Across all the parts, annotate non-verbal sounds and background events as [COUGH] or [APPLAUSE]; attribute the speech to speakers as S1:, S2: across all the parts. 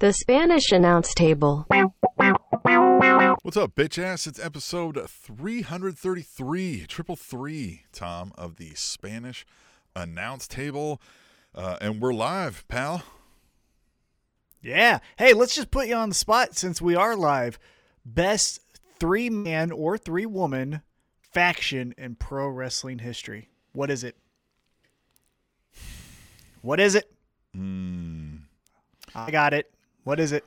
S1: The Spanish announce table.
S2: What's up, bitch ass? It's episode 333, triple three, Tom, of the Spanish announce table. Uh, and we're live, pal.
S3: Yeah. Hey, let's just put you on the spot since we are live. Best three man or three woman faction in pro wrestling history. What is it? What is it?
S2: Mm,
S3: I got it. What is it?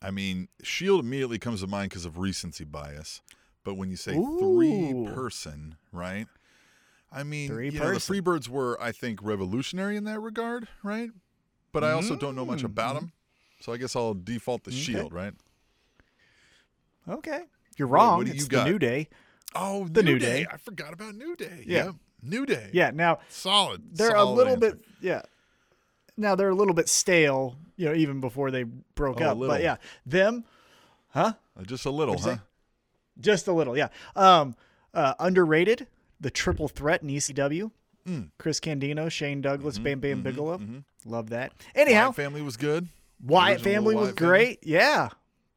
S2: I mean, Shield immediately comes to mind because of recency bias. But when you say
S3: Ooh.
S2: three person, right? I mean,
S3: Three
S2: you know, the. Freebirds were, I think, revolutionary in that regard, right? But I also don't know much
S3: Mm.
S2: about them. So I guess I'll default the
S3: Okay.
S2: Shield, right?
S3: Okay. You're wrong.
S2: what do
S3: it's
S2: you
S3: the
S2: got?
S3: New Day.
S2: Oh,
S3: The
S2: New,
S3: New
S2: Day.
S3: Day.
S2: I forgot about New Day.
S3: Yeah.
S2: Yep. New Day.
S3: Yeah. Now
S2: Solid.
S3: they're
S2: solid
S3: a little
S2: answer.
S3: bit yeah. Now they're a little bit stale, you know, even before they broke
S2: Oh,
S3: up. But yeah, them, huh?
S2: Uh, Just a little, huh?
S3: say? Just a little, yeah. Um, uh, underrated, the triple threat in ECW.
S2: Mm.
S3: Chris Candido, Shane Douglas, Bam Bam
S2: mhm,
S3: Bigelow.
S2: mhm.
S3: Love that. Anyhow,
S2: Wyatt family was good.
S3: Wyatt
S2: original
S3: family was
S2: Wyatt family.
S3: great. Yeah,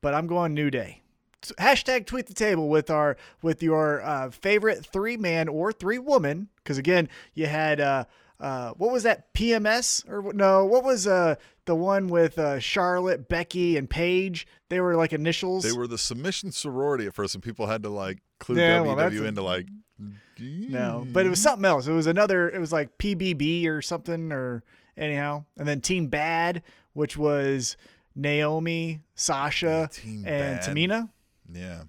S3: but I'm going New Day. So hashtag tweet the table with our with your uh, favorite three man or three woman. Because again, you had uh, uh, what was that PMS or no? What was uh, the one with uh, Charlotte, Becky, and Paige? They were like initials.
S2: They were the submission sorority at first, and people had to like clue
S3: Yeah, well,
S2: WW
S3: that's
S2: into like.
S3: No, but it was something else. It was another. It was like PBB or something, or anyhow. And then Team Bad, which was Naomi, Sasha,
S2: Team
S3: and
S2: Bad.
S3: Tamina.
S2: Yeah.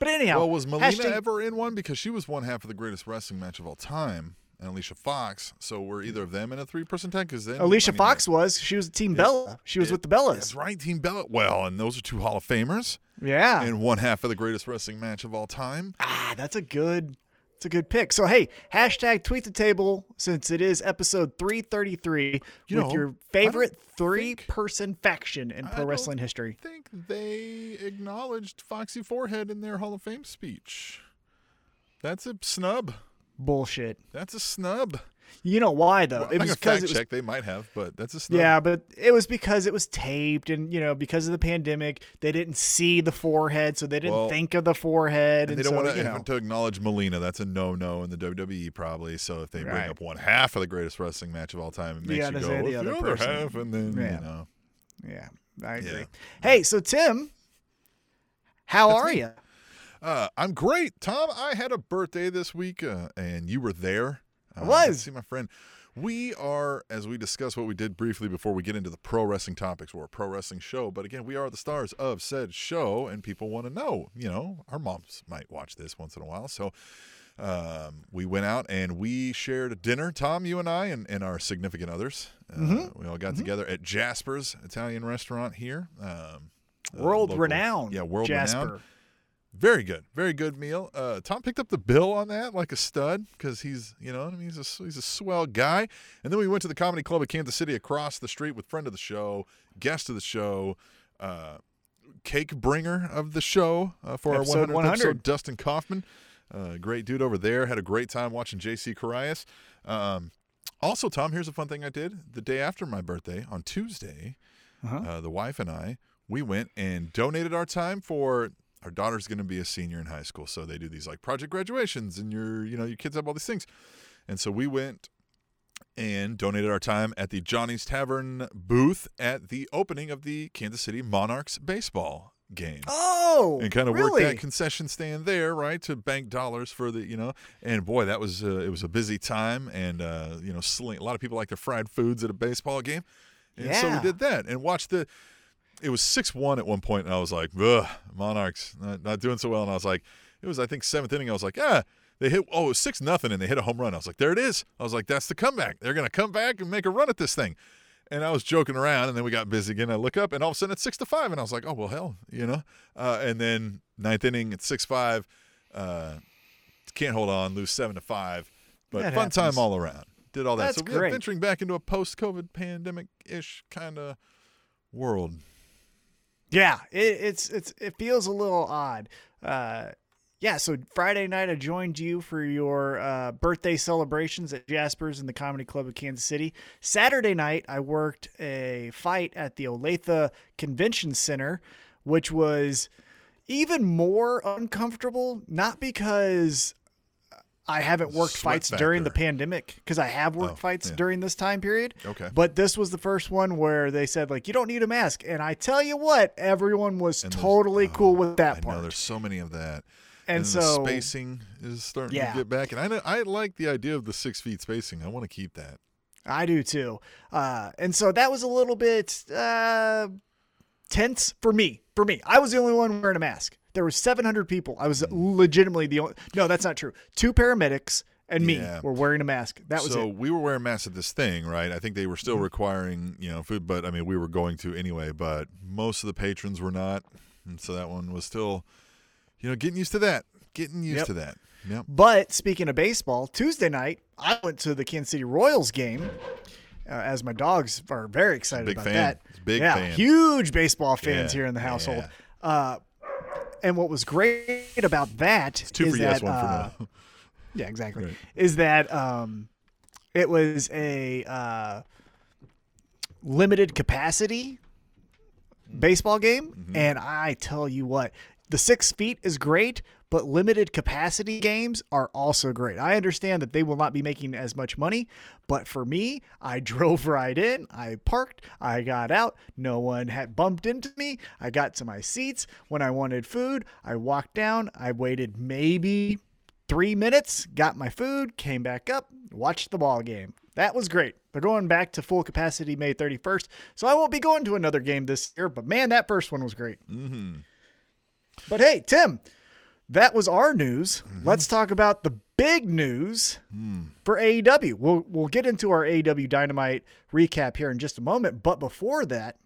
S3: But anyhow,
S2: Well, was Melina
S3: hashtag-
S2: ever in one? Because she was one half of the greatest wrestling match of all time, and Alicia Fox. So were either of them in a three-person tag? Because then
S3: Alicia
S2: I mean,
S3: Fox was. She was Team Bella. She was with the Bellas.
S2: That's right, Team Bella. Well, and those are two Hall of Famers,
S3: Yeah.
S2: and one half of the greatest wrestling match of all time.
S3: ah, that's a good. It's a good pick. So hey, hashtag tweet the table since it is episode three thirty three
S2: You
S3: with
S2: know,
S3: your favorite
S2: think-
S3: three person faction in pro wrestling history.
S2: I think they acknowledged Foxy Forehead in their Hall of Fame speech. That's a snub.
S3: Bullshit.
S2: That's a snub.
S3: You know why though?
S2: Well,
S3: it was because
S2: fact
S3: it was
S2: check. They might have, but that's a snub.
S3: Yeah, but it was because it was taped, and you know, because of the pandemic, they didn't see the forehead, so they didn't
S2: Well,
S3: think of the forehead,
S2: And
S3: and,
S2: they don't
S3: so,
S2: want
S3: you
S2: to,
S3: know,
S2: to acknowledge Melina. That's a no-no in the WWE, probably. So if they bring up one half of the greatest wrestling match of all time, it
S3: You
S2: makes you, go,
S3: the
S2: "What's the
S3: other
S2: other half?" And then
S3: Yeah.
S2: you know,
S3: yeah, I agree.
S2: Yeah.
S3: Hey, so Tim, how
S2: That's
S3: are
S2: me.
S3: you?
S2: Uh, I'm great, Tom. I had a birthday this week, uh, and you were there. Uh,
S3: I was.
S2: See my friend. We are, as we discussed what we did briefly before we get into the pro wrestling topics. We're a pro wrestling show, but again, we are the stars of said show, and people want to know. You know, our moms might watch this once in a while, so um, we went out and we shared a dinner. Tom, you and I, and, and our significant others. Uh,
S3: Mm-hmm.
S2: We all got together at Jasper's Italian restaurant here. Um, uh,
S3: World renowned.
S2: Yeah, world
S3: Jasper.
S2: renowned. Very good, very good meal. Uh, Tom picked up the bill on that like a stud because he's, you know, I mean, he's a he's a swell guy. And then we went to the comedy club at Kansas City across the street with friend of the show, guest of the show, uh, cake bringer of the show uh, for
S3: Episode
S2: our 100th
S3: 100.
S2: episode, Dustin Kaufman. Uh, great dude over there. Had a great time watching JC Carias. Um, also, Tom, here's a fun thing I did the day after my birthday on Tuesday.
S3: Uh-huh.
S2: Uh, the wife and I, we went and donated our time for our daughter's going to be a senior in high school, so they do these like project graduations, and your you know your kids have all these things, and so we went and donated our time at the Johnny's Tavern booth at the opening of the Kansas City Monarchs baseball game
S3: Oh,
S2: and kind of
S3: really?
S2: worked that concession stand there, right, to bank dollars for the, you know, and boy, that was uh, it was a busy time, and uh, you know, sling, a lot of people like their fried foods at a baseball game, and so we did that and watched the. It was six one at one point, and I was like, Ugh, Monarchs not, not doing so well, and I was like, it was I think seventh inning, I was like, ah. They hit oh it was six nothing and they hit a home run. I was like, there it is. I was like, that's the comeback. They're gonna come back and make a run at this thing. And I was joking around, and then we got busy again. I look up, and all of a sudden it's six to five, and I was like, "Oh well, hell, you know." Uh, and then ninth inning, it's six five. Uh, can't hold on, lose seven to five, but
S3: That
S2: fun
S3: happens.
S2: time all around. Did all that.
S3: That's
S2: so we're
S3: great.
S2: venturing back into a post-COVID pandemic-ish kind of world.
S3: Yeah, it, it's it's it feels a little odd. Uh, yeah, so Friday night I joined you for your uh, birthday celebrations at Jasper's in the Comedy Club of Kansas City. Saturday night I worked a fight at the Olathe Convention Center, which was even more uncomfortable, not because I haven't worked
S2: Sweat
S3: fights during the pandemic, because I have worked
S2: Oh,
S3: fights
S2: yeah.
S3: during this time period.
S2: Okay.
S3: But this was the first one where they said, like, you don't need a mask. And I tell you what, everyone was
S2: And
S3: totally cool with that
S2: I
S3: part.
S2: know there's so many of that.
S3: And
S2: the
S3: so-
S2: spacing is starting
S3: Yeah.
S2: to get back, and I know, I like the idea of the six feet spacing. I want to keep that.
S3: I do too. Uh, and so that was a little bit uh, tense for me. For me, I was the only one wearing a mask. There were 700 people. I was
S2: Hmm.
S3: legitimately the only. No, that's not true. Two paramedics and me
S2: Yeah.
S3: were wearing a mask. That was
S2: so
S3: it.
S2: we were wearing masks at this thing, right? I think they were
S3: Mm-hmm.
S2: still requiring, you know, food, but I mean, we were going to anyway. But most of the patrons were not, and so that one was still, you know, getting used to that. Getting used
S3: Yep.
S2: to that. Yep.
S3: But speaking of baseball, Tuesday night I went to the Kansas City Royals game. Uh, as my dogs are very excited
S2: Big
S3: about
S2: fan.
S3: that.
S2: Big fan.
S3: yeah,
S2: fan.
S3: huge baseball fans
S2: Yeah,
S3: here in the household.
S2: yeah.
S3: Uh, and what was great about that is
S2: Two for
S3: that
S2: yes, one
S3: uh,
S2: for no.
S3: Yeah, exactly.
S2: Right.
S3: Is that um, it was a uh, limited capacity baseball game,
S2: Mm-hmm.
S3: and I tell you what, the six feet is great, but limited capacity games are also great. I understand that they will not be making as much money, but for me, I [LAUGHS] drove right in, I parked, I got out, no one had bumped into me, I got to my seats. When I wanted food, I walked down, I waited maybe three minutes, got my food, came back up, watched the ball game. That was great. They're going back to full capacity May 31st, so I won't be going to another game this year. But man, that first one was great.
S2: Mm-hmm.
S3: But hey, Tim, that was our news. Let's talk about the big news for AEW. We'll we'll get into our AEW Dynamite recap here in just a moment. But before that,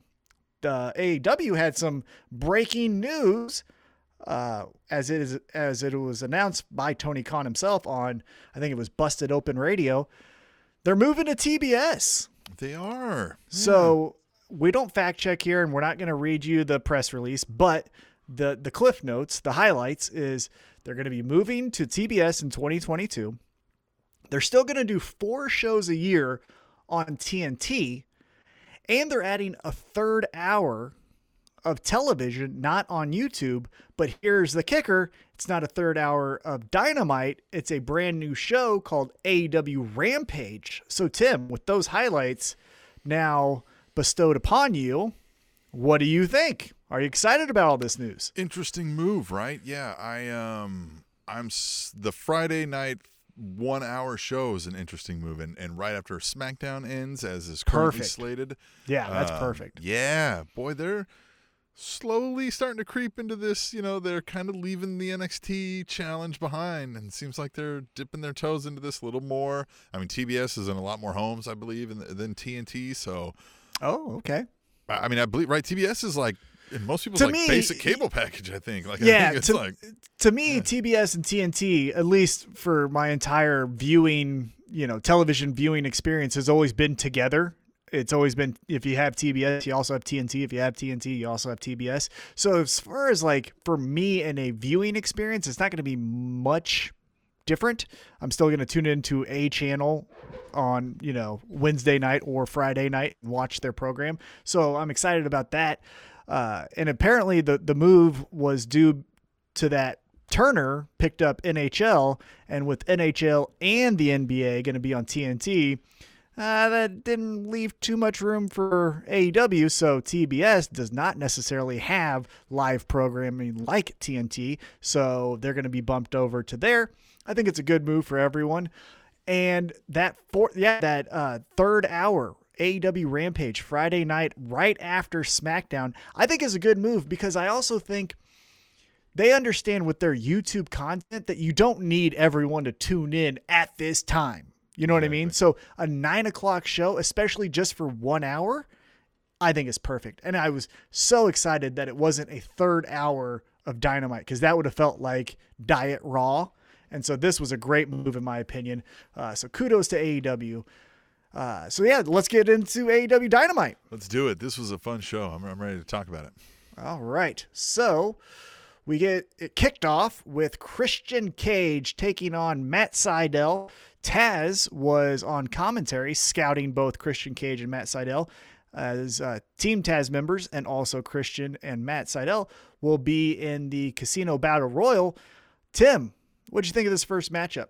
S3: uh, AEW had some breaking news uh, as it is as it was announced by Tony Khan himself on I think it was Busted Open Radio. They're moving to TBS.
S2: They are.
S3: So we don't fact check here, and we're not going to read you the press release, but the the cliff notes, the highlights is they're going to be moving to TBS in 2022. They're still going to do four shows a year on TNT, and they're adding a third hour of television, not on YouTube. But here's the kicker it's not a third hour of dynamite, it's a brand new show called AEW Rampage. So, Tim, with those highlights now bestowed upon you, what do you think? Are you excited about all this news?
S2: Interesting move, right? Yeah, I um, I'm s- the Friday night one hour show is an interesting move, and, and right after SmackDown ends, as is currently
S3: Perfect.
S2: slated.
S3: Yeah, that's
S2: um,
S3: perfect.
S2: Yeah, boy, they're slowly starting to creep into this. You know, they're kind of leaving the NXT challenge behind, and it seems like they're dipping their toes into this a little more. I mean, TBS is in a lot more homes, I believe, than, than TNT. So,
S3: Oh, okay.
S2: I I mean, I believe right. TBS is like in most people
S3: To
S2: like
S3: me,
S2: basic cable package. I think. Like, I
S3: Yeah,
S2: think it's
S3: to,
S2: like
S3: to me, TBS and TNT, at least for my entire viewing, you know, television viewing experience, has always been together. It's always been if you have TBS, you also have TNT. If you have TNT, you also have TBS. So as far as like for me in a viewing experience, it's not going to be much different. I'm still going to tune into a channel on, you know, Wednesday night or Friday night and watch their program. So I'm excited about that. Uh, and apparently the the move was due to that Turner picked up NHL, and with NHL and the NBA going to be on TNT, uh, that didn't leave too much room for AEW. So TBS does not necessarily have live programming like TNT, so they're going to be bumped over to there. I think it's a good move for everyone. And that fourth, yeah, that uh, third hour AEW Rampage Friday night right after SmackDown, I think is a good move because I also think they understand with their YouTube content that you don't need everyone to tune in at this time. You know what I mean? So a nine o'clock show, especially just for one hour, I think is perfect. And I was so excited that it wasn't a third hour of dynamite because that would have felt like Diet Raw. And so this was a great move, in my opinion. Uh, so kudos to AEW. Uh, so yeah, let's get into AEW Dynamite.
S2: let's do it. This was a fun show. I'm, I'm ready to talk about it.
S3: All right. So we get it kicked off with Christian Cage taking on Matt Sydal. Taz was on commentary scouting both Christian Cage and Matt Sydal as uh, Team Taz members, and also Christian and Matt Sydal will be in the Casino Battle Royal. Tim, what do you think of this first matchup?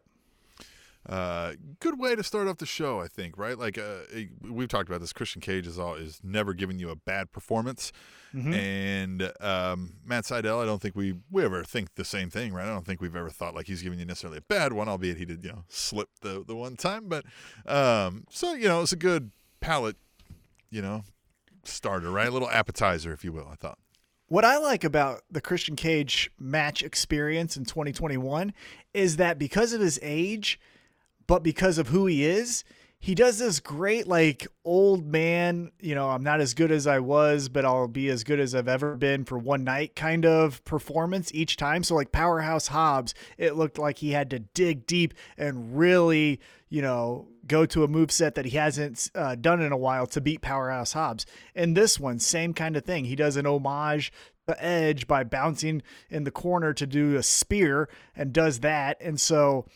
S2: Uh, good way to start off the show, I think. Right, like uh, we've talked about this. Christian Cage is all is never giving you a bad performance, mm-hmm. and um, Matt Sydal. I don't think we we ever think the same thing, right? I don't think we've ever thought like he's giving you necessarily a bad one, albeit he did you know slip the the one time. But um, so you know it's a good palate, you know, starter, right? A little appetizer, if you will. I thought.
S3: What I like about the Christian Cage match experience in 2021 is that because of his age but because of who he is, he does this great like old man, you know, I'm not as good as I was, but I'll be as good as I've ever been for one night kind of performance each time. So like Powerhouse Hobbs, it looked like he had to dig deep and really, you know, go to a move set that he hasn't uh, done in a while to beat Powerhouse Hobbs. And this one, same kind of thing. He does an homage the edge by bouncing in the corner to do a spear and does that. And so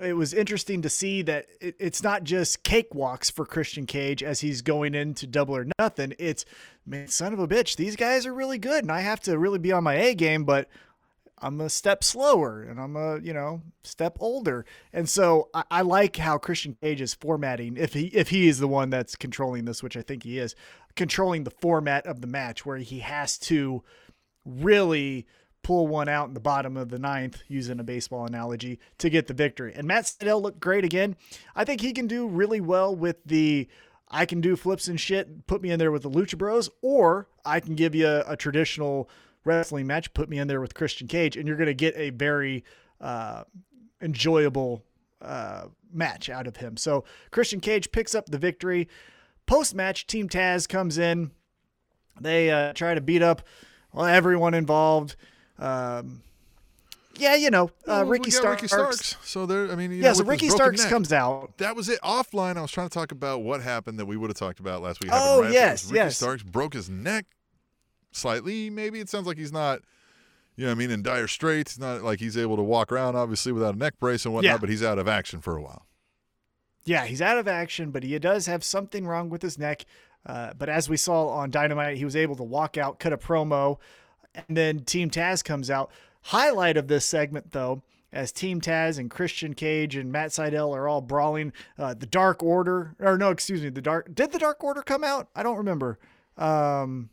S3: it was interesting to see that it, it's not just cakewalks for Christian Cage as he's going into double or nothing. It's, man, son of a bitch, these guys are really good, and I have to really be on my A game, but I'm a step slower and I'm a, you know, step older. And so I, I, like how Christian Cage is formatting, if he if he is the one that's controlling this, which I think he is, controlling the format of the match where he has to really pull one out in the bottom of the ninth, using a baseball analogy, to get the victory. And Matt Sydal looked great again. I think he can do really well with the I can do flips and shit, put me in there with the Lucha Bros, or I can give you a, a traditional wrestling match, put me in there with Christian Cage, and you're going to get a very uh, enjoyable uh, match out of him. So Christian Cage picks up the victory. Post match, Team Taz comes in. They uh, try to beat up well, everyone involved. Um, yeah, you know, uh, Ricky, Starks. Ricky Starks.
S2: So there, I mean,
S3: yeah.
S2: know,
S3: so Ricky Starks
S2: neck,
S3: comes out.
S2: That was it. Offline, I was trying to talk about what happened that we would have talked about last week.
S3: Oh yes,
S2: Ricky
S3: yes.
S2: Starks broke his neck slightly. Maybe it sounds like he's not. You know, I mean, in dire straits. Not like he's able to walk around, obviously, without a neck brace and whatnot. Yeah. But he's out of action for a while.
S3: Yeah, he's out of action, but he does have something wrong with his neck. Uh, but as we saw on Dynamite, he was able to walk out, cut a promo, and then Team Taz comes out. Highlight of this segment, though, as Team Taz and Christian Cage and Matt Sydal are all brawling. Uh, the Dark Order, or no, excuse me, the Dark. Did the Dark Order come out? I don't remember. Um,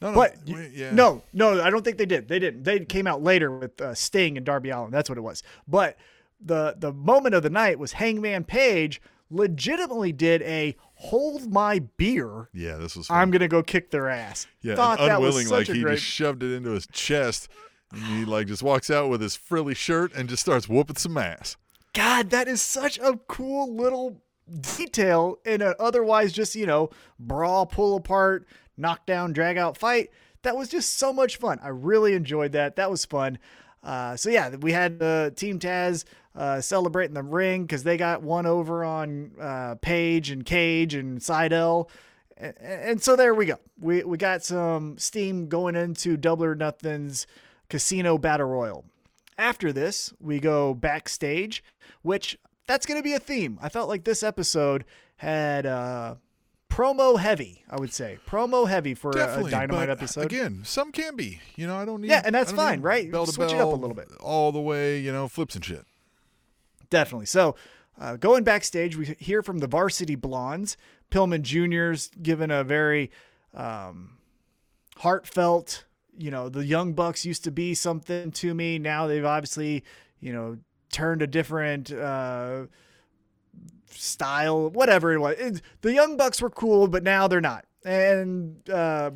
S2: no, no,
S3: but
S2: yeah.
S3: no, no, I don't think they did. They didn't. They came out later with uh, Sting and Darby Allin. That's what it was. But the the moment of the night was Hangman Page legitimately did a hold my beer.
S2: Yeah, this was.
S3: Fun. I'm gonna go kick their ass.
S2: Yeah, Thought unwilling, like he great... just shoved it into his chest, and he like just walks out with his frilly shirt and just starts whooping some ass.
S3: God, that is such a cool little detail in an otherwise just you know brawl, pull apart, knock down, drag out fight. That was just so much fun. I really enjoyed that. That was fun. Uh, so yeah, we had the uh, Team Taz uh, celebrating the ring because they got one over on uh, Page and Cage and Sydal. And, and so there we go. We, we got some steam going into Double or Nothing's Casino Battle Royal. After this, we go backstage, which that's going to be a theme. I felt like this episode had uh, promo heavy. I would say promo heavy for a, a dynamite episode.
S2: Again, some can be. You know, I don't need.
S3: Yeah, and that's fine, right? Bell Switch bell, it up a little bit.
S2: All the way, you know, flips and shit.
S3: Definitely. So, uh, going backstage, we hear from the Varsity Blondes. Pillman Jr.'s given a very um, heartfelt, you know, the Young Bucks used to be something to me. Now they've obviously, you know, turned a different uh, style, whatever it was. It, the Young Bucks were cool, but now they're not. And uh,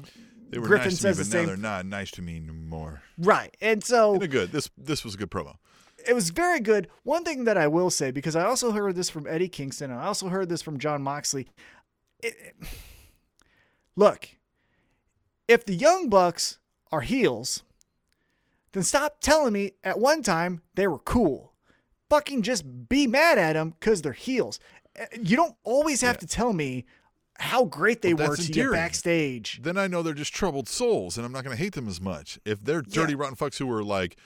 S2: they were
S3: Griffin
S2: nice
S3: says
S2: me,
S3: the same.
S2: they're not nice to me anymore.
S3: Right, and so
S2: in a good. This this was a good promo
S3: it was very good. One thing that I will say, because I also heard this from Eddie Kingston, and I also heard this from John Moxley. It, it, look, if the Young Bucks are heels, then stop telling me at one time they were cool. Fucking just be mad at them because they're heels. Eh, you don't always have yeah. to tell me how great they
S2: Well,
S3: were to get
S2: endearing.
S3: backstage.
S2: then I know they're just troubled souls, and I'm not going to hate them as much. If they're dirty,
S3: Yeah.
S2: rotten fucks who were like,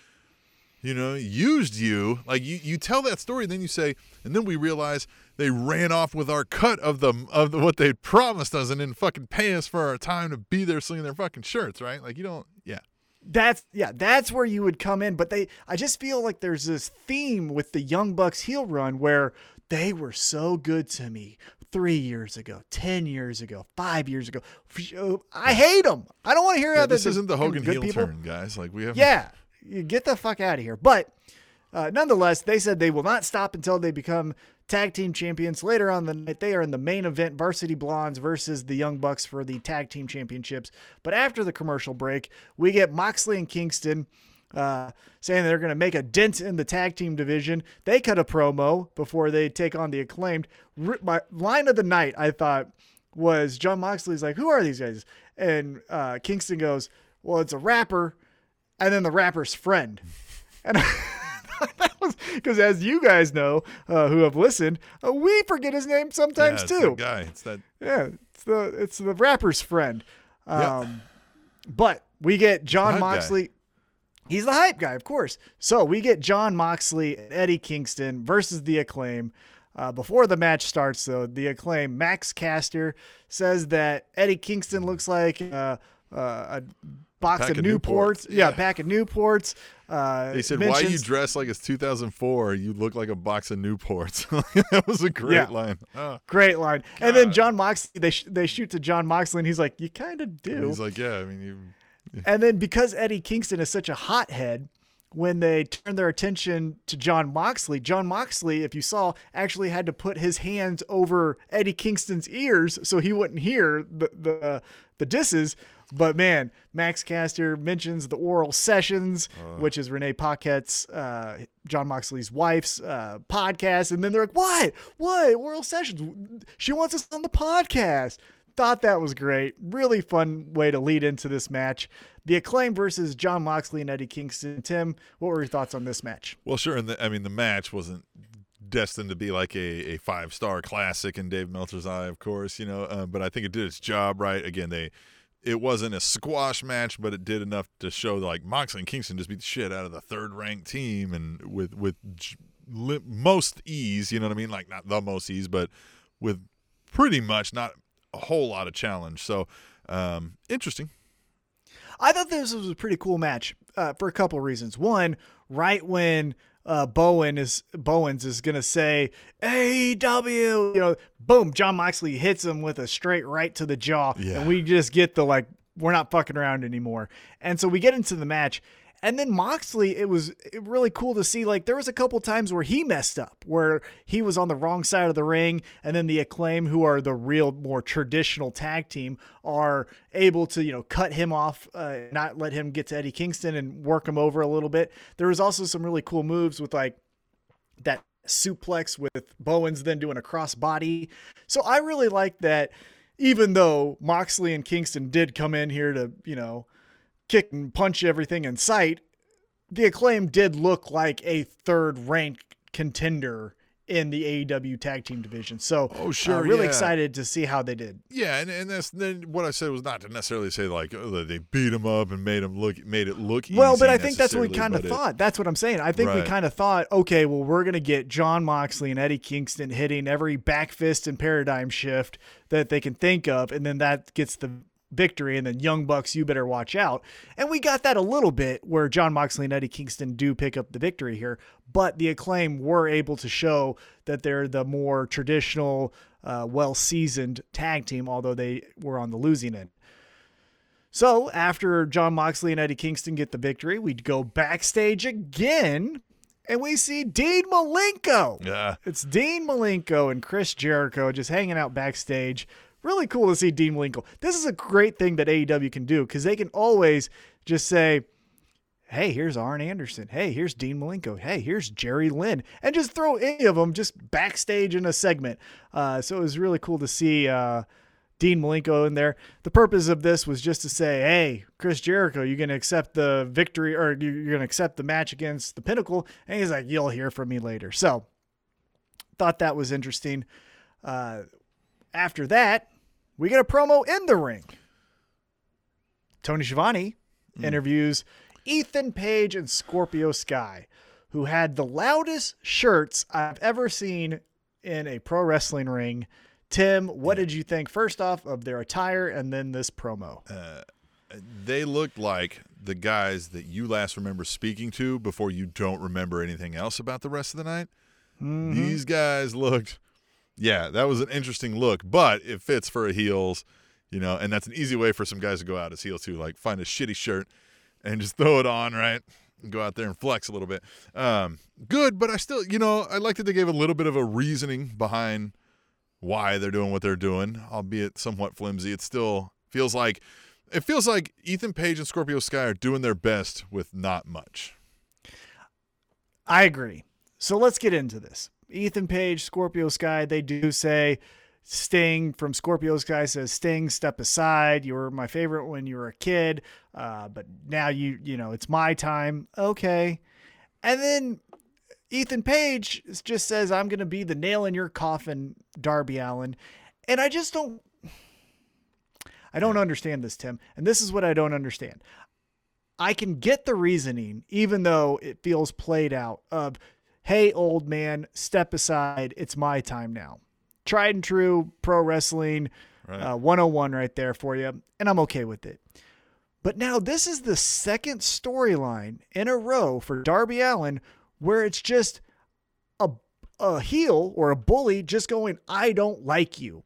S2: you know, used you, like you, you tell that story, then you say, and then we realize they ran off with our cut of the of the, what they promised us, and didn't fucking pay us for our time to be there slinging their fucking shirts, right? Like you don't, yeah.
S3: That's yeah, that's where you would come in. But they, I just feel like there's this theme with the Young Bucks heel run where they were so good to me three years ago, ten years ago, five years ago. I hate them. I don't want to hear
S2: Yeah,
S3: how
S2: this
S3: they're
S2: isn't the Hogan heel
S3: people.
S2: turn, guys. Like we have,
S3: Yeah, get the fuck out of here. But uh, nonetheless, they said they will not stop until they become tag team champions. Later on the night, they are in the main event: Varsity Blondes versus the Young Bucks for the tag team championships. But after the commercial break, we get Moxley and Kingston. Uh, saying they're going to make a dent in the tag team division. They cut a promo before they take on the acclaimed. R- My line of the night, I thought, was John Moxley's like, "Who are these guys?" And uh, Kingston goes, "Well, it's a rapper." And then the rapper's friend. And [LAUGHS] that was because, as you guys know, uh, who have listened, uh, we forget his name
S2: Yeah,
S3: sometimes
S2: it's
S3: too.
S2: that guy. It's that.
S3: Yeah, it's the it's the rapper's friend.
S2: Yeah.
S3: Um, But we get John
S2: hype guy.
S3: Moxley. He's the hype guy, of course. So we get John Moxley and Eddie Kingston versus the Acclaim. Uh, before the match starts, though, the Acclaim Max Caster says that Eddie Kingston looks like uh, uh, a box
S2: Pack
S3: of
S2: of
S3: Newports.
S2: Newports,
S3: Yeah,
S2: yeah.
S3: pack of Newports. Uh,
S2: They said, "Why you
S3: mentions-
S2: dress like it's 2004? You look like a box of Newports." [LAUGHS] that was a great
S3: Yeah.
S2: line. Oh.
S3: Great line. And then John Moxley, they, sh- they shoot to John Moxley, and he's like, You kind of do.
S2: He's like, "Yeah, I mean, you."
S3: And then because Eddie Kingston is such a hothead, when they turn their attention to John Moxley, John Moxley, if you saw, actually had to put his hands over Eddie Kingston's ears so he wouldn't hear the the, the disses. But man, Max Caster mentions the oral sessions, which is Renee Paquette's, uh, John Moxley's wife's uh, podcast. And then they're like, what? What? Oral sessions? She wants us on the podcast. Thought that was great. Really fun way to lead into this match. The Acclaim versus John Moxley and Eddie Kingston. Tim, what were your thoughts on this match?
S2: Well, sure. And the, I mean, the match wasn't destined to be like a, a five star classic in Dave Meltzer's eye, of course, you know. Uh, but I think it did its job right. Again, they it wasn't a squash match, but it did enough to show like Moxley and Kingston just beat the shit out of the third ranked team and with with li- most ease. You know what I mean? Like not the most ease, but with pretty much not a whole lot of challenge. So um, interesting.
S3: I thought this was a pretty cool match uh, for a couple reasons. One, right when uh, Bowen is Bowens is gonna say AEW, you know, boom, John Moxley hits him with a straight right to the jaw,
S2: Yeah.
S3: and we just get the like, we're not fucking around anymore. And so we get into the match. And then Moxley, it was really cool to see. Like, there was a couple times where he messed up, where he was on the wrong side of the ring, and then the Acclaim, who are the real, more traditional tag team, are able to, you know, cut him off, uh, not let him get to Eddie Kingston and work him over a little bit. There was also some really cool moves with like that suplex with Bowens then doing a crossbody. So I really like that. Even though Moxley and Kingston did come in here to, you know, kick and punch everything in sight, the acclaim did look like a third ranked contender in the AEW tag team division. So
S2: Oh, sure,
S3: uh, really
S2: yeah.
S3: excited to see how they did.
S2: Yeah, and, and that's then what I said was not to necessarily say like oh, they beat him up and made him look made it look
S3: Well, but I think that's what we kind of
S2: but it-
S3: thought. That's what I'm saying. I think we kind of thought, okay, well, we're going to get John Moxley and Eddie Kingston hitting every back fist and paradigm shift that they can think of, and then that gets the victory, and then Young Bucks, you better watch out. And we got that a little bit where John Moxley and Eddie Kingston do pick up the victory here, but the acclaim were able to show that they're the more traditional, uh, well seasoned tag team, although they were on the losing end. So after John Moxley and Eddie Kingston get the victory, we'd go backstage again and we see Dean Malenko.
S2: Yeah.
S3: It's Dean Malenko and Chris Jericho just hanging out backstage. Really cool to see Dean Malenko. This is a great thing that AEW can do because they can always just say, hey, here's Arn Anderson. Hey, here's Dean Malenko. Hey, here's Jerry Lynn. And just throw any of them just backstage in a segment. Uh, so it was really cool to see uh, Dean Malenko in there. The purpose of this was just to say, hey, Chris Jericho, you're going to accept the victory or you- you're going to accept the match against the Pinnacle. And he's like, you'll hear from me later. So thought that was interesting. Uh, after that, we get a promo in the ring. Tony Schiavone hmm. interviews Ethan Page and Scorpio Sky, who had the loudest shirts I've ever seen in a pro wrestling ring. Tim, what did you think first off of their attire and then this promo?
S2: Uh, they looked like the guys that you last remember speaking to before you don't remember anything else about the rest of the night. Mm-hmm. These guys looked, yeah, that was an interesting look, but it fits for a heels, you know, and that's an easy way for some guys to go out as heels too. Like find a shitty shirt and just throw it on, right? And go out there and flex a little bit. Um, good, but I still, you know, I like that they gave a little bit of a reasoning behind why they're doing what they're doing, albeit somewhat flimsy. It still feels like it feels like Ethan Page and Scorpio Sky are doing their best with not much.
S3: I agree. So let's get into this. Ethan Page, Scorpio Sky, they do say Sting from Scorpio Sky says, Sting, step aside. You were my favorite when you were a kid. Uh, but now you, you know, it's my time. Okay. And then Ethan Page just says, I'm to be the nail in your coffin, Darby Allin. And I just don't, I don't understand this, Tim. And this is what I don't understand. I can get the reasoning, even though it feels played out of, hey, old man, step aside. It's my time now. Tried and true pro wrestling
S2: Right.
S3: uh, 101 right there for you. And I'm okay with it. But now this is the second storyline in a row for Darby Allin where it's just a, a heel or a bully just going, I don't like you.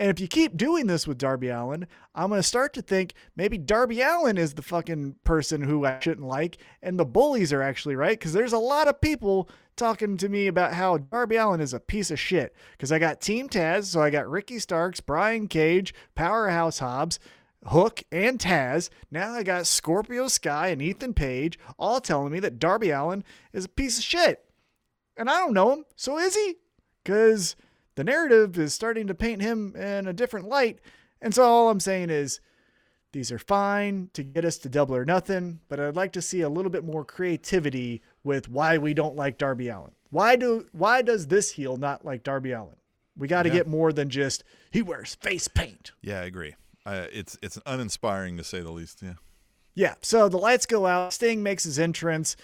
S3: And if you keep doing this with Darby Allin, I'm going to start to think maybe Darby Allin is the fucking person who I shouldn't like, and the bullies are actually right. Because there's a lot of people talking to me about how Darby Allin is a piece of shit. Because I got Team Taz, so I got Ricky Starks, Brian Cage, Powerhouse Hobbs, Hook, and Taz. Now I got Scorpio Sky and Ethan Page all telling me that Darby Allin is a piece of shit. And I don't know him, so is he? Because the narrative is starting to paint him in a different light. And so all I'm saying is these are fine to get us to double or nothing, but I'd like to see a little bit more creativity with why we don't like Darby Allin. Why do why does this heel not like Darby Allin? We got to
S2: Yeah.
S3: get more than just he wears face paint.
S2: Yeah, I agree. Uh, it's it's uninspiring to say the least. Yeah.
S3: Yeah, so the lights go out. Sting makes his entrance,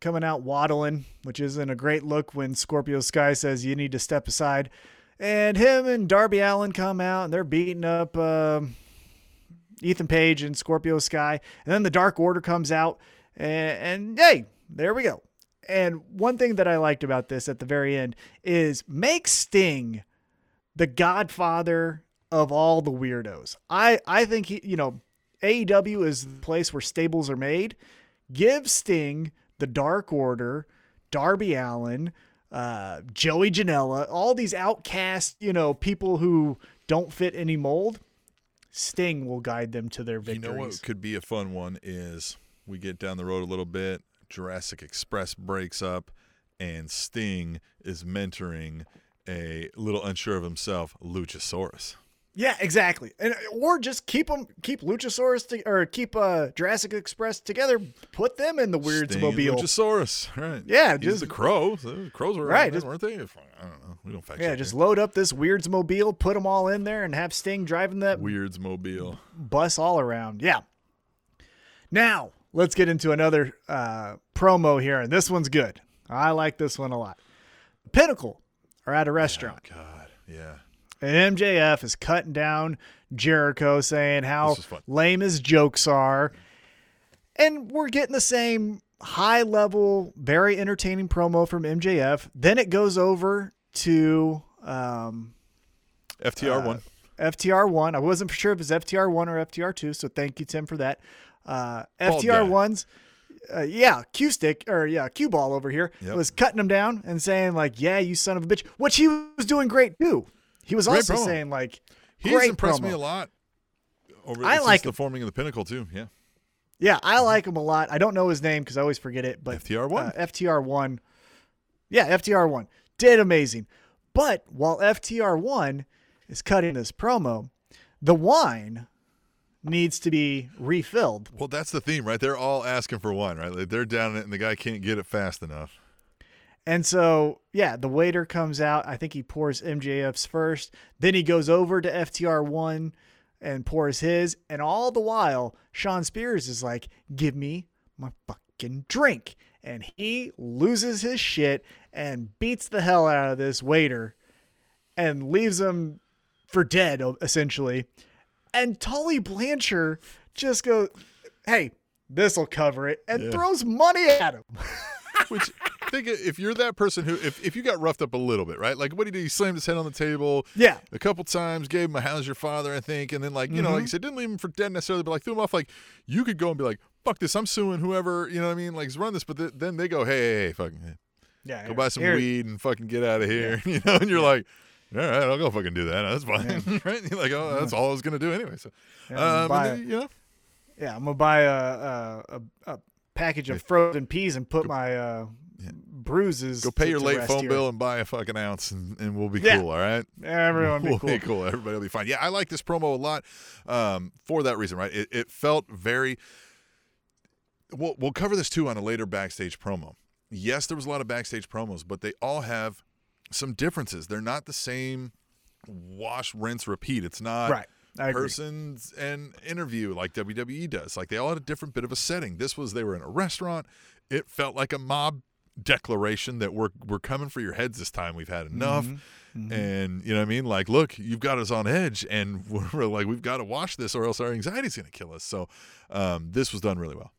S3: coming out waddling, which isn't a great look when Scorpio Sky says you need to step aside. And him and Darby Allin come out and they're beating up um Ethan Page and Scorpio Sky. And then the Dark Order comes out, and, and hey, there we go. And one thing that I liked about this at the very end is make Sting the godfather of all the weirdos. I I think he, you know, AEW is the place where stables are made. Give Sting the Dark Order, Darby Allen, uh, Joey Janela, all these outcast, you know, people who don't fit any mold. Sting will guide them to their
S2: victory.
S3: You
S2: know what could be a fun one is we get down the road a little bit. Jurassic Express breaks up, and Sting is mentoring a little unsure of himself, Luchasaurus.
S3: Yeah, exactly. And or just keep them, keep Luchasaurus to, or keep uh, Jurassic Express together. Put them in the Weirds
S2: Sting
S3: Mobile.
S2: Luchasaurus, right?
S3: Yeah, just-
S2: the crow. The crows were
S3: Right,
S2: right,
S3: just-
S2: weren't they? I don't know. We don't fact
S3: yeah, just
S2: here.
S3: load up this Weirds Mobile, put them all in there, and have Sting driving that
S2: Weirds Mobile.
S3: bus all around. Yeah. Now, let's get into another uh, promo here, and this one's good. I like this one a lot. Pinnacle are at a restaurant,
S2: God, yeah.
S3: And MJF is cutting down Jericho, saying how
S2: This is fun.
S3: lame his jokes are. And we're getting the same high level, very entertaining promo from MJF. Then it goes over to um,
S2: FTR one.
S3: FTR one. I wasn't sure if it's FTR one or FTR two, so thank you, Tim, for that. Uh, FTR1's. uh, yeah, Q stick or yeah, Q ball over here
S2: Yep.
S3: was cutting him down and saying like, "Yeah, you son of a bitch," which he was doing great too. He was
S2: Great
S3: also
S2: promo.
S3: saying like,
S2: He's impressed
S3: promo.
S2: me a lot. Over
S3: I
S2: since
S3: like
S2: the forming of the Pinnacle too. Yeah.
S3: Yeah, I like him a lot. I don't know his name because I always forget it, but
S2: FTR one.
S3: uh, FTR one, yeah, FTR one did amazing. But while FTR one is cutting this promo, the wine needs to be refilled.
S2: Well, that's the theme, right? They're all asking for one, right? Like they're down it, and the guy can't get it fast enough.
S3: And so, yeah, the waiter comes out. I think he pours MJF's first. Then he goes over to FTR1 and pours his. And all the while, Shawn Spears is like, give me my fucking drink. And he loses his shit and beats the hell out of this waiter and leaves him for dead, essentially. And Tully Blanchard just goes, hey, this'll cover it, and
S2: Yeah.
S3: throws money at him. [LAUGHS]
S2: Which think if you're that person who if, if you got roughed up a little bit, right? Like what did he do? He slammed his head on the table
S3: yeah.
S2: a couple times, gave him a how's your father, I think, and then like, you know, like
S3: Mm-hmm.
S2: you said, didn't leave him for dead necessarily, but like threw him off like you could go and be like, fuck this, I'm suing whoever, you know what I mean? Like run this, but th- then they go, hey, hey, hey, fucking
S3: Yeah.
S2: go buy some
S3: here-
S2: weed and fucking get out of here. [LAUGHS] You know, and you're like, all right, I'll go fucking do that. That's fine. [LAUGHS] right? You're like, oh, that's all I was gonna do anyway. So
S3: Yeah,
S2: um, then, you know,
S3: Yeah, I'm gonna buy a a, a, a package of frozen peas and put my uh, bruises.
S2: go pay
S3: to-
S2: your
S3: to
S2: late phone
S3: here.
S2: bill and buy a fucking ounce and, and we'll be
S3: Yeah.
S2: cool, all right?
S3: Everyone be [LAUGHS]
S2: we'll
S3: cool.
S2: be cool. Everybody will be fine. Yeah, I like this promo a lot um, for that reason, right? It, it felt very. We'll, we'll cover this too on a later backstage promo. Yes, there was a lot of backstage promos, but they all have some differences. They're not the same wash, rinse, repeat. It's not
S3: Right.
S2: Persons and interview like WWE does. Like they all had a different bit of a setting. This was they were in a restaurant. It felt like a mob declaration that we're we're coming for your heads this time. We've had enough.
S3: Mm-hmm.
S2: And you know what I mean? Like, look, you've got us on edge and [LAUGHS] we're like, we've got to wash this or else our anxiety's gonna kill us. So um, this was done really well.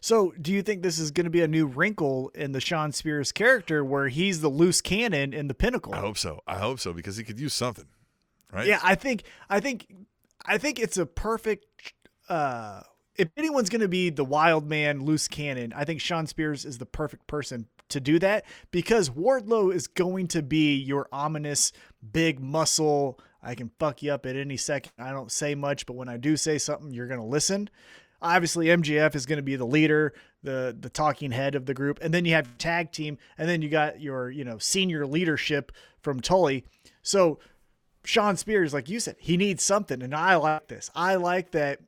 S3: So, do you think this is going to be a new wrinkle in the Shawn Spears character, where he's the loose cannon in the pinnacle?
S2: I hope so. I hope so because he could use something. Right?
S3: Yeah, I think I think I think it's a perfect uh if anyone's going to be the wild man loose cannon, I think Shawn Spears is the perfect person to do that because Wardlow is going to be your ominous big muscle. I can fuck you up at any second. I don't say much, but when I do say something, you're going to listen. Obviously, MJF is going to be the leader, the the talking head of the group, and then you have tag team, and then you got your you know senior leadership from Tully. So Shawn Spears, like you said, he needs something, and I like this. I like that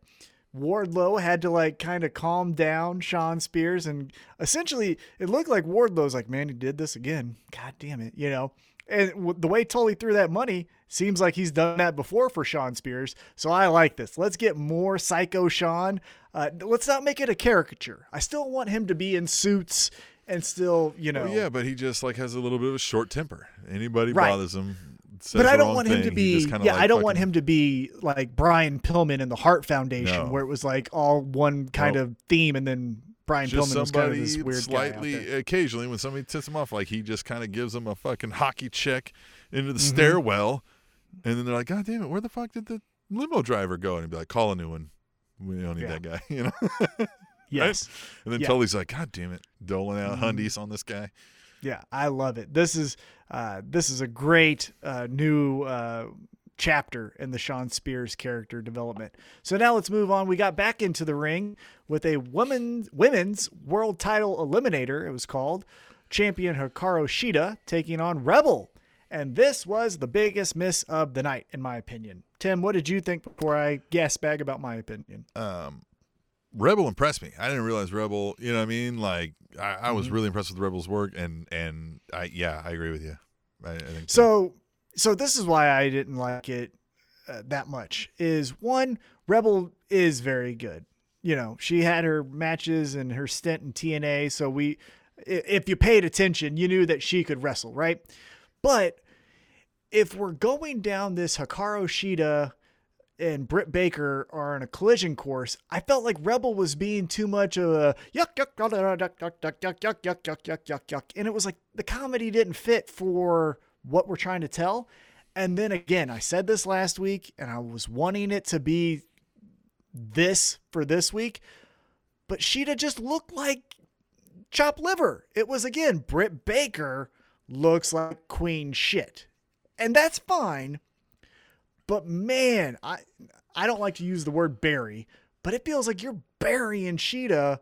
S3: Wardlow had to like kind of calm down Shawn Spears, and essentially it looked like Wardlow's like, man, he did this again. God damn it, you know. And w- the way Tully threw that money seems like he's done that before for Shawn Spears. So I like this. Let's get more Psycho Sean. Uh, let's not make it a caricature. I still want him to be in suits and still, you know.
S2: Well, yeah, but he just like has a little bit of a short temper. Anybody
S3: Right.
S2: bothers him. Says
S3: but I don't want him to
S2: thing,
S3: be. Yeah,
S2: like,
S3: I don't want him to be like Brian Pillman in the Heart Foundation,
S2: No.
S3: where it was like all one kind
S2: No.
S3: of theme, and then Brian
S2: just
S3: Pillman was kind of this weird guy
S2: slightly occasionally when somebody tips him off like he just kind of gives them a fucking hockey check into the
S3: Mm-hmm.
S2: stairwell and then they're like god damn it where the fuck did the limo driver go and he'd be like call a new one we don't need
S3: Yeah.
S2: that guy [LAUGHS] you know
S3: Yes, [LAUGHS]
S2: and then
S3: Yeah.
S2: Tully's like god damn it doling out
S3: Mhm.
S2: hundies on this guy
S3: yeah, I love it. This is uh, this is a great uh, new uh, chapter in the Shawn Spears character development. So now let's move on. We got back into the ring with a women's women's world title eliminator. It was called champion Hikaru Shida taking on Rebel. And this was the biggest miss of the night, in my opinion. Tim, what did you think before I gas bag about my opinion?
S2: um Rebel impressed me. I didn't realize Rebel, you know what I mean? Like I, I was
S3: Mhm.
S2: really impressed with Rebel's work and and I yeah, I agree with you. I, I think
S3: So, so this is why I didn't like it uh, that much. Is one Rebel is very good. You know, she had her matches and her stint in TNA, so we, if you paid attention, you knew that she could wrestle, right? But if we're going down this Hikaru Shida and Britt Baker are on a collision course, I felt like Rebel was being too much of a yuck yuck yuck yuck yuck yuck yuck yuck yuck yuck yuck and it was like the comedy didn't fit for what we're trying to tell. And then again, I said this last week, and I was wanting it to be this for this week, but Shida just looked like chopped liver. It was again Britt Baker looks like queen shit, and that's fine. But man, I I don't like to use the word bury, but it feels like you're burying Shida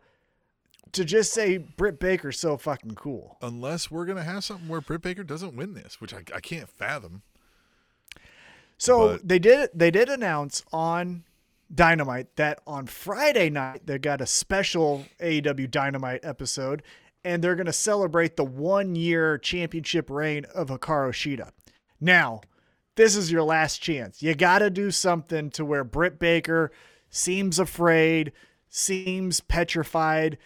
S3: to just say Britt Baker's so fucking cool.
S2: unless we're gonna have something where Britt Baker doesn't win this, which I, I can't fathom.
S3: So
S2: But-
S3: they did they did announce on Dynamite that on Friday night they got a special AEW Dynamite episode, and they're going to celebrate the one year championship reign of Hikaru Shida. Now, this is your last chance. You got to do something to where Britt Baker seems afraid, seems petrified,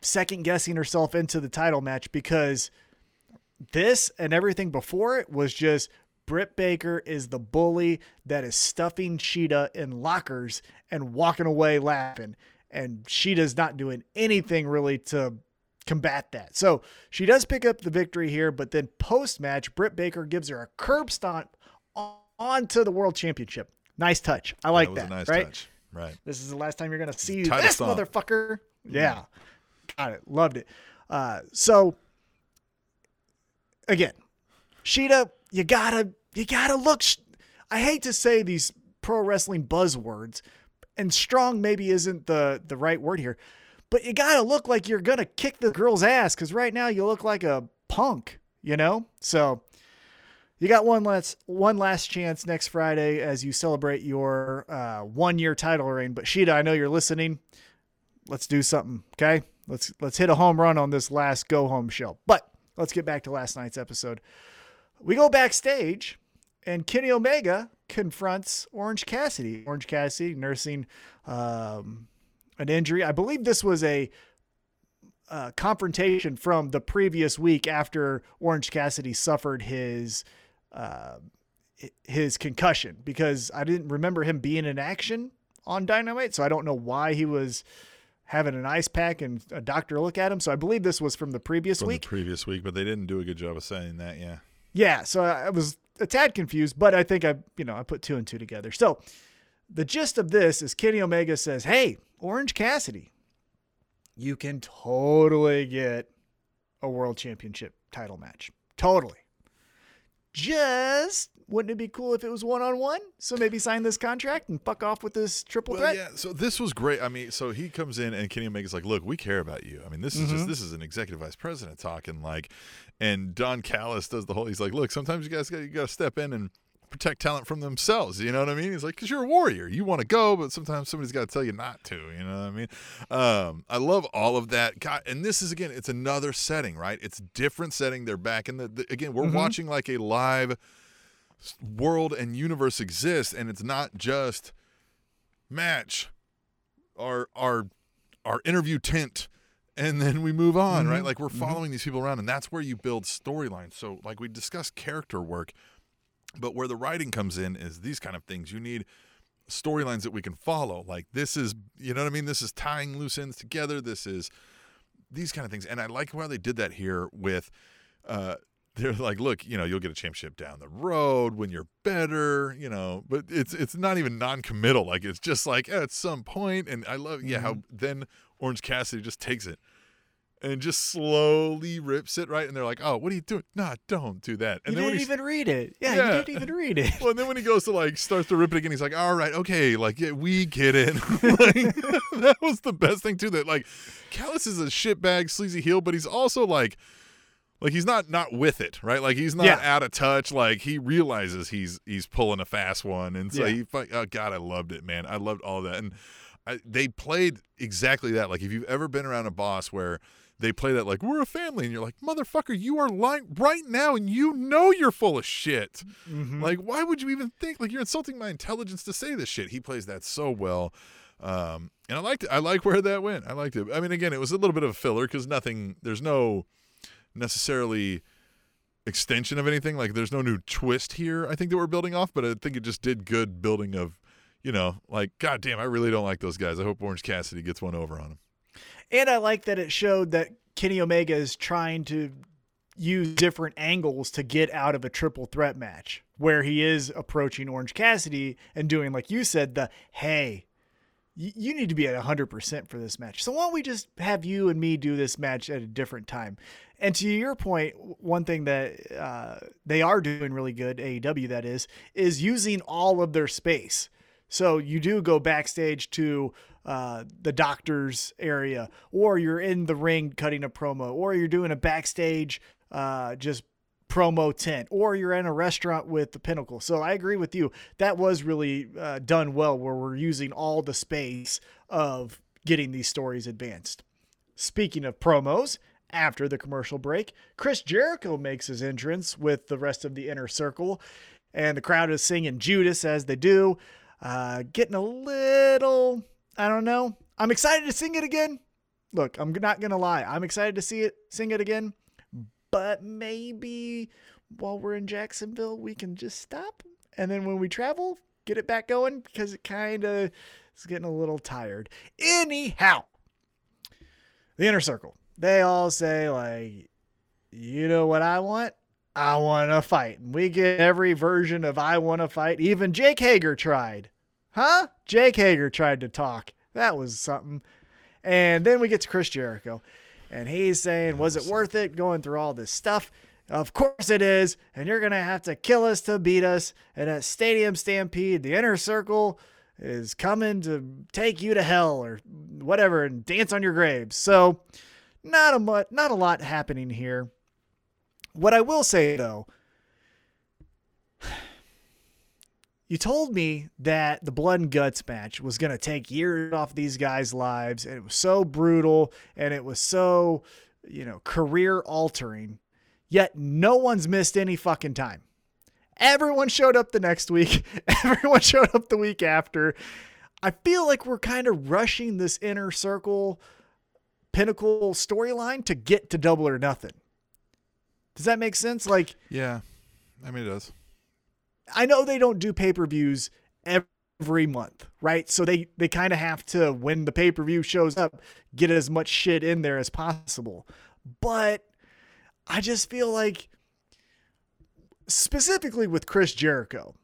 S3: second guessing herself into the title match because this and everything before it was just Britt Baker is the bully that is stuffing Shida in lockers and walking away laughing. And Shida's not doing anything really to combat that. So she does pick up the victory here, but then post match, Britt Baker gives her a curb stomp onto the world championship. Nice touch. I like
S2: that.
S3: that
S2: nice
S3: right?
S2: touch. Right.
S3: This is the last time you're going to see
S2: Title
S3: this motherfucker. Yeah. Got it. Loved it. Uh, so again, Shida, you gotta, you gotta look. sh- I hate to say these pro wrestling buzzwords, and strong maybe isn't the the right word here, but you gotta look like you're gonna kick the girl's ass because right now you look like a punk, you know. So you got one last one last chance next Friday as you celebrate your uh, one year title reign. But Shida, I know you're listening. Let's do something, okay? Let's let's hit a home run on this last go home show. But let's get back to last night's episode. We go backstage, and Kenny Omega confronts Orange Cassidy. Orange Cassidy nursing um, an injury. I believe this was a uh, confrontation from the previous week after Orange Cassidy suffered his uh, his concussion because I didn't remember him being in action on Dynamite, so I don't know why he was having an ice pack and a doctor look at him. So I believe this was from the previous
S2: From
S3: week.
S2: the previous week, but they didn't do a good job of saying that. Yeah.
S3: Yeah, so I I was a tad confused, but I think I, you know, I put two and two together. So the gist of this is Kenny Omega says, "Hey, Orange Cassidy, you can totally get a world championship title match. Totally. Just wouldn't it be cool if it was one on one? So maybe sign this contract and fuck off with this triple
S2: Well,
S3: threat.
S2: yeah. So this was great. I mean, so he comes in and Kenny Omega's like, "Look, we care about you. I mean, this is
S3: Mm-hmm.
S2: just this is an executive vice president talking like." And Don Callis does the whole. He's like, "Look, sometimes you guys got you got to step in and protect talent from themselves. You know what I mean?" He's like, "Cause you're a warrior. You want to go, but sometimes somebody's got to tell you not to. You know what I mean?" Um, I love all of that. God, and this is again, it's another setting, right? It's different setting. They're back in the, the again. We're mm-hmm. watching like a live world and universe exist and it's not just match our our our interview tent and then we move on right mm-hmm. like we're mm-hmm. following these people around and that's where you build storylines so like we discussed character work but where the writing comes in is these kind of things. You need storylines that we can follow. Like this is you know what i mean? This is tying loose ends together. This is these kind of things. And I like how they did that here with uh they're like, look, you know, you'll get a championship down the road when you're better, you know, but it's it's not even non-committal. Like it's just like at some point, and I love yeah how then Orange Cassidy just takes it and just slowly rips it right, and they're like, oh, what are you doing? Nah, don't do that. And
S3: you
S2: then
S3: didn't even read it. Yeah,
S2: Yeah.
S3: you didn't even read it.
S2: well, and then when he goes to like starts to rip it again, he's like, "All right, okay, like yeah, we get it." [LAUGHS] like, [LAUGHS] that was the best thing too. That like, Callis is a shitbag, sleazy heel, but he's also like, like he's not not with it, right? Like he's not
S3: Yeah.
S2: out of touch. Like he realizes he's he's pulling a fast one, and so he, oh god, I loved it, man. I loved all that, and I, they played exactly that. Like if you've ever been around a boss where they play that like we're a family and you're like motherfucker you are lying right now and you know you're full of shit.
S3: Mm-hmm.
S2: like why would you even think like you're insulting my intelligence to say this shit? He plays that so well. Um and i liked it. I like where that went. I liked it. I mean again it was a little bit of a filler because nothing there's no necessarily extension of anything. Like there's no new twist here i think that we're building off but i think it just did good building of you know like god damn i really don't like those guys. I hope orange cassidy gets one over on him
S3: And I like that it showed that Kenny Omega is trying to use different angles to get out of a triple threat match where he is approaching Orange Cassidy and doing, like you said, the hey, you need to be at 100% for this match. So why don't we just have you and me do this match at a different time? And to your one thing that uh, they are doing really good, AEW that is, is using all of their space. So you do go backstage to uh, the doctor's area, or you're in the ring cutting a promo, or you're doing a backstage uh, just promo tent, or you're in a restaurant with the Pinnacle. So I agree with you. That was really uh, done well, where we're using all the space of getting these stories advanced. Speaking of promos, after the commercial break, Chris Jericho makes his entrance with the rest of the inner circle, and the crowd is singing Judas as they do. Uh, getting a little, I don't know. I'm excited to sing it again. Look, I'm not gonna lie. I'm excited to see it, sing it again. But maybe while we're in Jacksonville, we can just stop, and then when we travel, get it back going because it kind of is getting a little tired. Anyhow, the inner circle. They all say like, you know what I want? I want to fight. And we get every version of I want to fight. Even Jake Hager tried. Huh? Jake Hager tried to talk. That was something. And then we get to Chris Jericho. And he's saying, Was it worth it going through all this stuff? Of course it is. And you're going to have to kill us to beat us. And at Stadium Stampede, the inner circle is coming to take you to hell or whatever and dance on your graves. So, not a much, not a lot happening here. What I will say though, [SIGHS] you told me that the blood and guts match was going to take years off these guys' lives and it was so brutal and it was so, you know, career altering. Yet no one's missed any fucking time. Everyone showed up the next week. [LAUGHS] Everyone showed up the week after. I feel like we're kind of rushing this inner circle pinnacle storyline to get to double or nothing. Does that make sense? Like,
S2: Yeah, I mean it does.
S3: I know they don't do pay per views every month, right? So they they kind of have to when the pay per view shows up, get as much shit in there as possible. But I just feel like specifically with Chris Jericho,